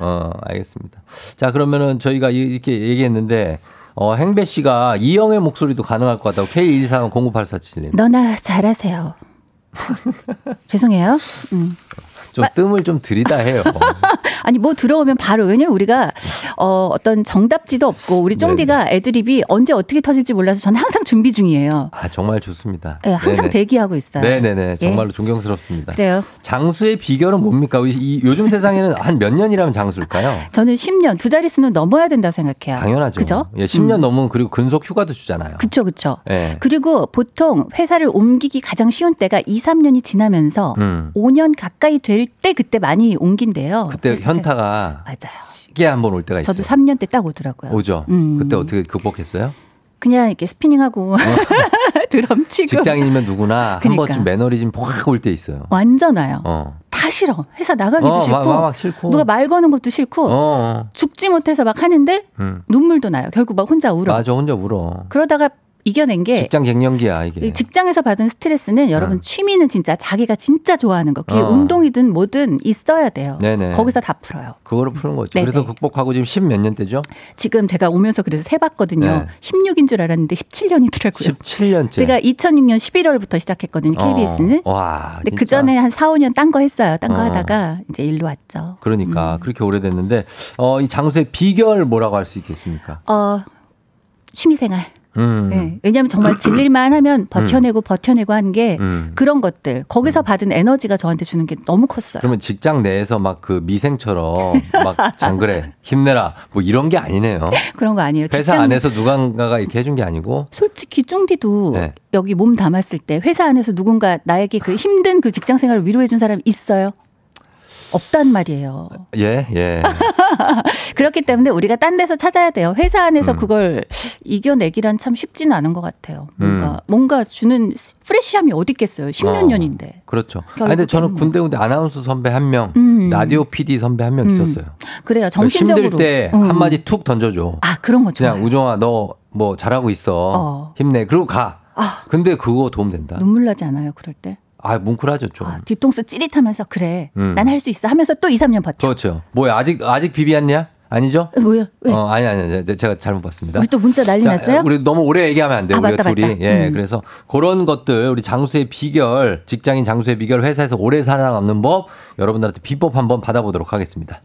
어 알겠습니다. 자 그러면은 저희가 이- 이렇게 얘기했는데 어 행배 씨가 이영의 목소리도 가능할 것 같다고 K143 098477님 너나 잘하세요. 죄송해요. 음. 좀 뜸을 좀 들이다 해요. 아니 뭐 들어오면 바로 왜냐면 우리가 어 어떤 정답지도 없고 우리 쫑디가 애드립이 언제 어떻게 터질지 몰라서 저는 항상 준비 중이에요. 아 정말 좋습니다. 예, 항상 네네. 대기하고 있어요. 네네네 예. 정말로 존경스럽습니다. 그래요. 장수의 비결은 뭡니까? 이- 이 요즘 세상에는 한 몇 년이라면 장수일까요? 저는 10년 두 자릿수는 넘어야 된다고 생각해요. 당연하죠. 그죠? 예, 10년 음. 넘으면 그리고 근속 휴가도 주잖아요. 그쵸 그쵸. 예. 그리고 보통 회사를 옮기기 가장 쉬운 때가 2, 3년이 지나면서 음. 5년 가까이 될때 그때 많이 옮긴대요. 그때 현타가 맞아요. 시게 한번 올 때가 있어요. 저도 3년 때 딱 오더라고요. 오죠. 음. 그때 어떻게 극복했어요? 그냥 이렇게 스피닝하고 드럼 치고 직장인이면 누구나 한 그러니까. 번쯤 매너리즘 확 올 때 있어요. 완전 와요. 어. 다 싫어. 회사 나가기도 어, 싫고, 막, 막, 막 싫고. 누가 말 거는 것도 싫고 어, 어. 죽지 못해서 막 하는데 음. 눈물도 나요. 결국 막 혼자 울어. 맞아, 혼자 울어. 그러다가 이겨낸 게 직장 갱년기야, 이게. 이 직장에서 받은 스트레스는 여러분 음. 취미는 진짜 자기가 진짜 좋아하는 거. 그게 어. 운동이든 뭐든 있어야 돼요. 네네. 거기서 다 풀어요. 그거를 푸는 거죠. 네네. 그래서 극복하고 지금 10 몇 년대죠? 지금 제가 오면서 그래서 세봤거든요. 네. 16인 줄 알았는데 17년이더라고요. 17년째. 제가 2006년 11월부터 시작했거든요. KBS는. 어. 와. 근데. 그 전에 한 4, 5년 딴 거 했어요. 딴거 어. 하다가 이제 일로 왔죠. 그러니까 음. 그렇게 오래됐는데 어, 이 장수의 비결 뭐라고 할 수 있겠습니까? 어, 취미생활. 음. 네. 왜냐하면 정말 질릴만 하면 버텨내고 버텨내고 하는 게 음. 그런 것들 거기서 받은 에너지가 저한테 주는 게 너무 컸어요. 그러면 직장 내에서 막 그 미생처럼 막 장그래 힘내라 뭐 이런 게 아니네요. 그런 거 아니에요. 회사 직장 안에서 누군가가 이렇게 해준 게 아니고 솔직히 쫑디도 네. 여기 몸 담았을 때 회사 안에서 누군가 나에게 그 힘든 그 직장 생활을 위로해 준 사람 있어요? 없단 말이에요. 예 예. 그렇기 때문에 우리가 딴 데서 찾아야 돼요. 회사 안에서 음. 그걸 이겨내기란 참 쉽지는 않은 것 같아요. 뭔가 음. 뭔가 주는 프레시함이 어디 있겠어요. 10몇 어, 년인데. 그렇죠. 아니 근데 저는 결국에는 군데군데 아나운서 선배 한 명, 음. 라디오 PD 선배 한명 음. 있었어요. 그래요. 정신적으로 힘들 때 음. 한마디 툭 던져줘. 아 그런 거 좋아요. 그냥 우정아 너 뭐 잘하고 있어. 어. 힘내. 그리고 가. 아. 근데 그거 도움 된다. 눈물 나지 않아요. 그럴 때. 아 뭉클하죠 좀. 아, 뒤통수 찌릿하면서 그래. 음. 난할 수 있어 하면서 또 2, 3년 버텨. 그렇죠. 뭐야 아직 아직 비비안냐? 아니죠? 뭐야? 왜? 어 아니 아니 아니 제가 잘못 봤습니다. 우리 또 문자 난리 자, 났어요? 우리 너무 오래 얘기하면 안 돼요. 아, 우리가 맞다, 둘이. 맞다. 예. 음. 그래서 그런 것들 우리 장수의 비결, 직장인 장수의 비결 회사에서 오래 살아남는 법 여러분들한테 비법 한번 받아보도록 하겠습니다.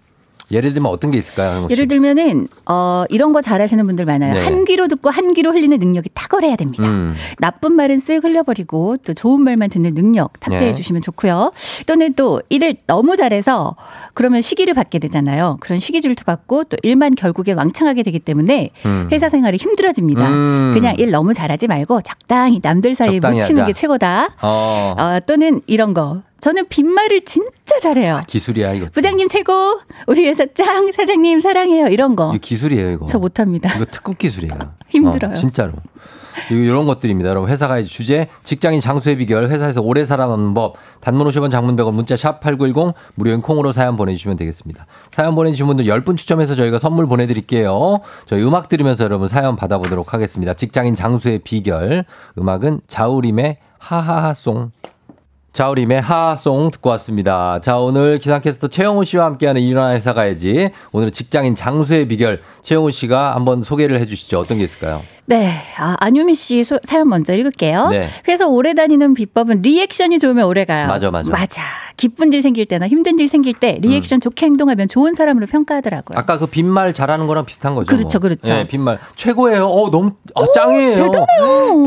예를 들면 어떤 게 있을까요? 예를 들면은 어 이런 거 잘하시는 분들 많아요. 네. 한 귀로 듣고 한 귀로 흘리는 능력이 탁월해야 됩니다. 음. 나쁜 말은 쓱 흘려버리고 또 좋은 말만 듣는 능력 탑재해 네. 주시면 좋고요. 또는 또 일을 너무 잘해서 그러면 시기를 받게 되잖아요. 그런 시기 질투 받고 또 일만 결국에 왕창하게 되기 때문에 음. 회사 생활이 힘들어집니다. 음. 그냥 일 너무 잘하지 말고 적당히 남들 사이에 적당히 묻히는 하자. 게 최고다. 어. 어, 또는 이런 거. 저는 빈말을 진짜 잘해요. 기술이야 이거. 부장님 최고, 우리 회사 짱, 사장님 사랑해요. 이런 거. 이거 기술이에요 이거. 저 못합니다. 이거 특급 기술이에요. 힘들어요. 어, 진짜로. 이런 것들입니다. 여러분 회사가 주제 직장인 장수의 비결 회사에서 오래 살아남는 법 단문 50원 장문 100원 문자 샵 8910 무료인 콩으로 사연 보내주시면 되겠습니다. 사연 보내주신 분들 10분 추첨해서 저희가 선물 보내드릴게요. 저희 음악 들으면서 여러분 사연 받아보도록 하겠습니다. 직장인 장수의 비결 음악은 자우림의 하하하송 자우림의 하송 듣고 왔습니다. 자, 오늘 기상캐스터 최영우 씨와 함께하는 일어나 회사 가야지. 오늘은 직장인 장수의 비결 최영우 씨가 한번 소개를 해 주시죠. 어떤 게 있을까요? 네. 아, 안유미 씨 소- 사연 먼저 읽을게요. 네. 회사 오래 다니는 비법은 리액션이 좋으면 오래 가요. 맞아, 맞아. 맞아. 기쁜 일 생길 때나 힘든 일 생길 때 리액션 좋게 행동하면 좋은 사람으로 평가하더라고요. 아까 그 빈말 잘하는 거랑 비슷한 거죠. 그렇죠, 뭐. 그렇죠. 예, 빈말 최고예요. 어, 너무 아, 짱이에요.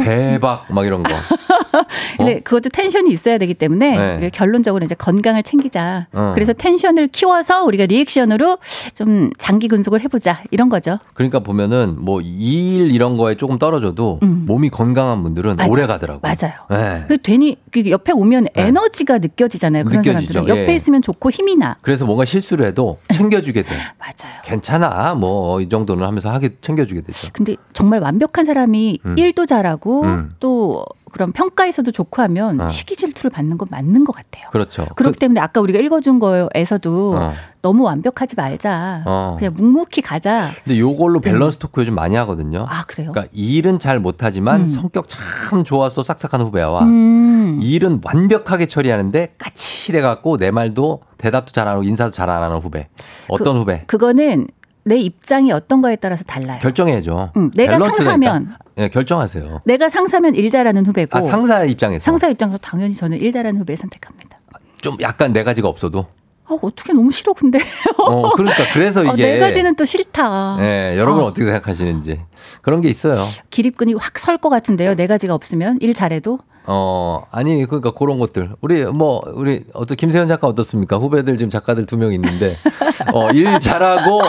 대박 막 이런 거. 근데 그것도 텐션이 있어야 되기 때문에 네. 결론적으로 이제 건강을 챙기자. 어. 그래서 텐션을 키워서 우리가 리액션으로 좀 장기 근속을 해보자 이런 거죠. 그러니까 보면은 뭐 일 이런 거에 조금 떨어져도 몸이 건강한 분들은 음. 맞아. 오래 가더라고. 맞아요. 네. 그 괜히 그 옆에 오면 에너지가 느껴지잖아요. 그런 느껴지죠. 사람들은 옆에 예. 있으면 좋고 힘이 나. 그래서 뭔가 실수를 해도 챙겨주게 돼. 맞아요. 괜찮아. 뭐 이 정도는 하면서 하게 챙겨주게 되죠. 근데 정말 완벽한 사람이 음. 일도 잘하고 음. 또 그런 평가에서도 좋고 하면 어. 시기 질투를 받는 건 맞는 것 같아요. 그렇죠. 그렇기 때문에 아까 우리가 읽어준 거에서도 어. 너무 완벽하지 말자. 어. 그냥 묵묵히 가자. 근데 요걸로 밸런스 토크 요즘 많이 하거든요. 아 그래요? 그러니까 일은 잘 못하지만 음. 성격 참 좋아서 싹싹한 후배와 음. 일은 완벽하게 처리하는데 까칠해 갖고 내 말도 대답도 잘 안 하고 인사도 잘 안 하는 후배. 어떤 그, 후배? 그거는 내 입장이 어떤가에 따라서 달라요. 결정해야죠. 음, 내가 상사면. 네, 결정하세요. 내가 상사면 일 잘하는 후배고 아, 상사 입장에서 상사 입장에서 당연히 저는 일 잘하는 후배를 선택합니다. 좀 약간 네 가지가 없어도. 어, 어떻게 너무 싫어 근데. 어, 그러니까 그래서 어, 이게 네 가지는 또 싫다. 네, 여러분 어. 어. 떻게 생각하시는지 그런 게 있어요. 기립근이 확 설 것 같은데요. 네 가지가 없으면 일 잘해도 어, 아니, 그러니까 그런 것들. 우리, 뭐, 우리, 어떤 김세현 작가 어떻습니까? 후배들 지금 작가들 두 명 있는데, 어, 일 잘하고,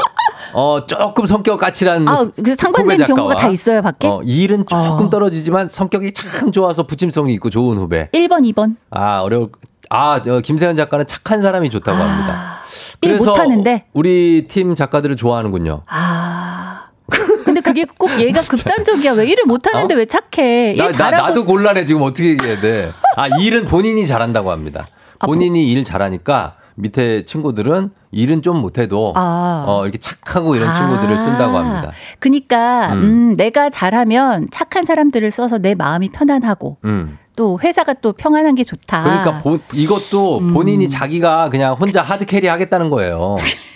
어, 조금 성격 까칠한. 아, 그 상반된 경우가 다 있어요, 밖에? 어, 일은 조금 어. 떨어지지만 성격이 참 좋아서 부침성이 있고 좋은 후배. 1번, 2번. 아, 어려울, 아, 저 김세현 작가는 착한 사람이 좋다고 합니다. 일 못하는데? 우리 팀 작가들을 좋아하는군요. 아. 근데 그게 꼭 얘가 극단적이야. 왜 일을 못하는데 왜 착해? 일 어? 나, 나. 나도 곤란해. 지금 어떻게 얘기해야 돼. 아, 일은 본인이 잘한다고 합니다. 아, 본인이 일 잘하니까 밑에 친구들은 일은 좀 못해도 아. 어, 이렇게 착하고 이런 친구들을 쓴다고 합니다. 그니까, 음. 음. 내가 잘하면 착한 사람들을 써서 내 마음이 편안하고 음. 또 회사가 또 평안한 게 좋다. 그러니까 본- 이것도 음. 본인이 자기가 그냥 혼자 hard carry 하겠다는 거예요.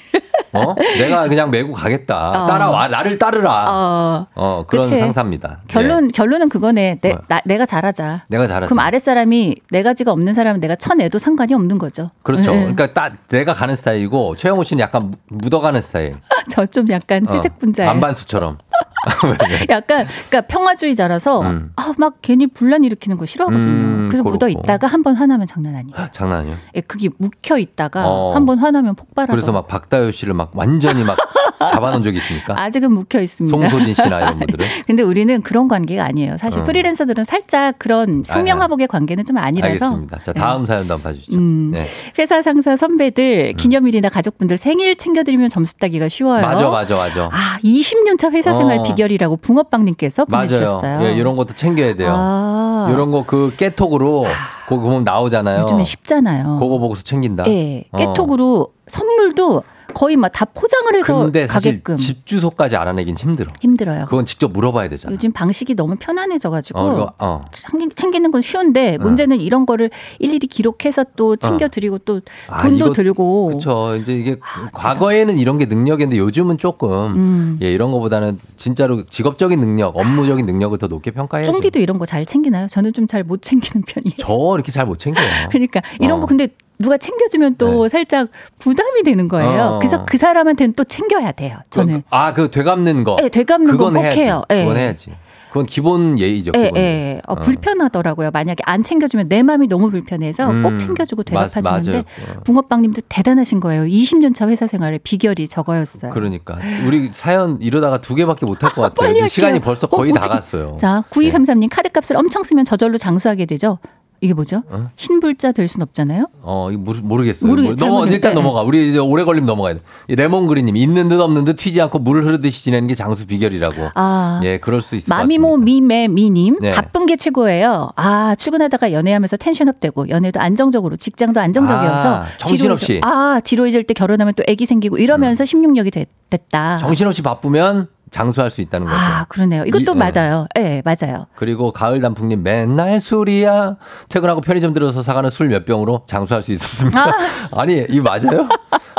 어? 내가 그냥 메고 가겠다. 어. 따라와. 나를 따르라. 어, 어, 그런 그치. 상사입니다. 결론, 결론은 그거네. 내, 뭐야? 나, 내가 잘하자. 내가 잘하지. 그럼 아랫사람이 네 가지가 없는 사람은 내가 쳐내도 상관이 없는 거죠. 그렇죠. 네. 그러니까 딱 내가 가는 스타일이고 최형우 씨는 약간 무- 묻어가는 스타일. 저 좀 약간 어, 회색 분자예요. 안반수처럼. 왜, 왜? 약간 그러니까 평화주의자라서 음. 아, 막 괜히 분란 일으키는 거 싫어하거든요. 음, 그래서 그렇고. 묻어 있다가 한 번 화나면 장난 아니에요. 장난 아니에요. 예, 그게 묵혀 있다가 어. 한번 화나면 폭발하고. 그래서 막 박다효 씨를 막 완전히 막 잡아놓은 적이 있습니까? 아직은 묵혀 있습니다. 송소진 씨나 이런 분들은. 근데 우리는 그런 관계가 아니에요. 사실 어. 프리랜서들은 살짝 그런 생명화복의 관계는 좀 아니라서. 알겠습니다. 자, 다음 사연도 한번 봐주시죠. 음. 네. 회사 상사 선배들 기념일이나 가족분들 생일 챙겨드리면 점수 따기가 쉬워요. 맞아, 맞아, 맞아. 아, 20년 차 회사 생활 어. 비결이라고 붕어빵님께서 맞아요. 보내주셨어요. 예, 이런 것도 챙겨야 돼요. 아. 이런 거 그 깨톡으로 그거 보면 나오잖아요. 요즘에 쉽잖아요. 그거 보고서 챙긴다. 예, 어. 깨톡으로 선물도 거의 막 다 포장을 해서 근데 사실 가게끔 집 주소까지 알아내긴 힘들어. 힘들어요. 그건 직접 물어봐야 되잖아. 요즘 방식이 너무 편안해져가지고 어, 이거, 어. 챙기- 챙기는 건 쉬운데 문제는 이런 거를 일일이 기록해서 또 챙겨드리고 또 아, 돈도 이거- 들고 그렇죠. 이제 이게 과거에는 이런 게 능력이었는데 요즘은 조금 음. 예, 이런 거보다는 진짜로 직업적인 능력, 업무적인 능력을 더 높게 평가해야죠. 쫑디도 이런 거 잘 챙기나요? 저는 좀 잘 못 챙기는 편이에요. 저 이렇게 잘 못 챙겨요. 그러니까 이런 어. 거 근데 누가 챙겨주면 또 살짝 부담이 되는 거예요. 어. 그래서 그 사람한테는 또 챙겨야 돼요. 저는. 아, 그 되갚는 거. 네, 되갚는 건 꼭 해야지. 해요. 예. 그건 해야지. 그건 기본 예의죠. 예, 기본 예. 예의. 어, 불편하더라고요. 만약에 안 챙겨주면 내 마음이 너무 불편해서 음, 꼭 챙겨주고 맞- 대답하시는데. 붕어빵님도 대단하신 거예요. 20년 차 회사 생활의 비결이 저거였어요. 그러니까 우리 사연 이러다가 두 개밖에 못 할 것 같아요. 시간이 벌써 거의 어, 다. 갔어요. 자, 9233님 카드값을 엄청 쓰면 저절로 장수하게 되죠. 이게 뭐죠? 어? 신불자 될 순 없잖아요. 어, 이거 모르, 모르겠어요. 모르겠- 모르- 넘어, 일단 네. 넘어가. 우리 이제 오래 걸리면 넘어가야 돼. 이 레몬그린님, 있는 듯 없는 듯 튀지 않고 물 흐르듯이 지내는 게 장수 비결이라고. 아. 예, 그럴 수 있을 것 마미모 같습니다. 미매 미님 네. 바쁜 게 최고예요. 아 출근하다가 연애하면서 텐션업 되고 연애도 안정적으로 직장도 안정적이어서 아, 정신없이. 지루해져- 아 지루해질 때 결혼하면 또 아기 생기고 이러면서 16년이 됐 다. 정신없이 바쁘면 장수할 수 있다는 거죠. 아, 그러네요. 이것도 이- 네. 맞아요. 예, 네, 맞아요. 그리고 가을 단풍님 맨날 술이야. 퇴근하고 편의점 들어서 사가는 술 몇 병으로 장수할 수 있었습니다. 아니 이 맞아요?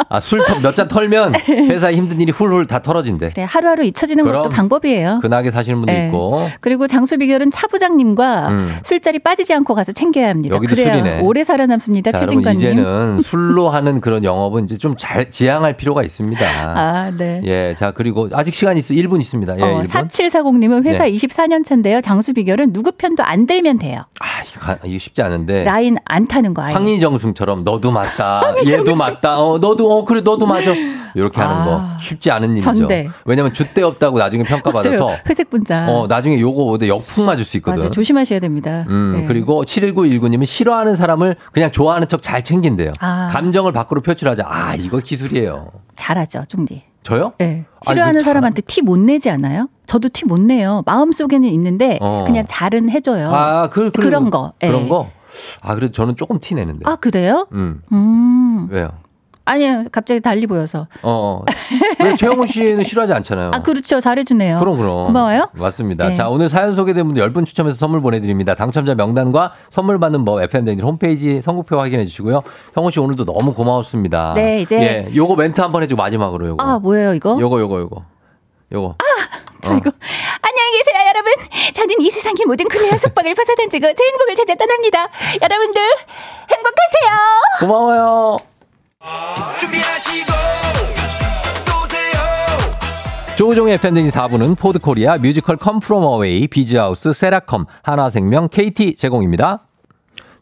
아술몇 잔 털면 회사에 힘든 일이 훌훌 다 털어진대. 그래, 하루하루 잊혀지는 것도 방법이에요. 근하게 사시는 분도 네. 있고. 그리고 장수 비결은 차 부장님과 음. 술자리 빠지지 않고 가서 챙겨야 합니다. 여기도 그래야 술이네. 오래 살아남습니다. 자, 최진관님. 이제는 술로 하는 그런 영업은 이제 좀 잘 지양할 필요가 있습니다. 아, 네. 예, 자 그리고 아직 시간이 있어 1분 있습니다. 예, 어, 1분. 4740님은 회사 네. 24년 차인데요. 장수 비결은 누구 편도 안 들면 돼요. 아, 이거, 가- 이거 쉽지 않은데. 라인 안 타는 거 아예. 황희정승처럼 너도 맞다. 얘도 맞다. 어, 너도 어 그래 너도 맞아. 이렇게 하는 아. 거 쉽지 않은 일이죠. 전대. 왜냐면 줏대 없다고 나중에 평가받아서. 회색 분자. 어 나중에 요거 역풍 맞을 수 있거든. 맞아요. 조심하셔야 됩니다. 음, 네. 그리고 71919님이 싫어하는 사람을 그냥 좋아하는 척 잘 챙긴대요. 아. 감정을 밖으로 표출하자. 아, 이거 기술이에요. 잘하죠, 종디. 저요? 네. 아, 싫어하는 잘- 사람한테 티 못 내지 않아요? 저도 티 못 내요. 마음 속에는 있는데 어. 그냥 잘은 해줘요. 아, 그, 그 그런 거. 그런 예. 거? 아, 그래도 저는 조금 티 내는데. 아, 그래요? 음. 음. 왜요? 아니요. 갑자기 달리 보여서. 어. 왜 최영우 씨는 싫어하지 않잖아요. 아, 그렇죠. 잘해주네요. 그럼 그럼. 고마워요. 맞습니다. 네. 자, 오늘 사연 소개된 분들 10분 추첨해서 선물 보내드립니다. 당첨자 명단과 선물 받는 법 FM댕진 홈페이지 선곡표 확인해 주시고요. 형우 씨 오늘도 너무 고마웠습니다. 네, 이제- 예, 요거 멘트 한번 해주고 마지막으로 요거. 아, 뭐예요, 이거? 요거 요거 요거. 요거. 저 이거. 안녕히 계세요, 여러분. 저는 이 세상의 모든 클레어 속박을 벗어던지고 제 행복을 찾아 떠납니다. 여러분들, 행복하세요. 고마워요. 조우종의 FM대행진 4부는 포드코리아 뮤지컬 Come From Away 비즈하우스 세라컴 한화생명 KT 제공입니다.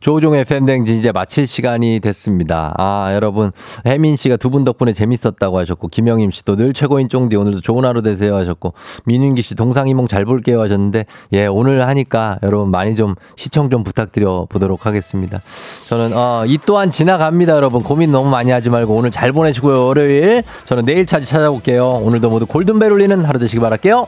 조우종의 FM대행진 이제 마칠 시간이 됐습니다. 아, 여러분. 혜민 씨가 두 분 덕분에 재밌었다고 하셨고, 김영임 씨도 늘 최고인 쫑디 오늘도 좋은 하루 되세요 하셨고, 민윤기 씨 동상이몽 잘 볼게요 하셨는데, 예, 오늘 하니까 여러분 많이 좀 시청 좀 부탁드려 보도록 하겠습니다. 저는, 어, 이 또한 지나갑니다, 여러분. 고민 너무 많이 하지 말고 오늘 잘 보내시고요, 월요일. 저는 내일 차지 찾아올게요. 오늘도 모두 골든벨 울리는 하루 되시기 바랄게요.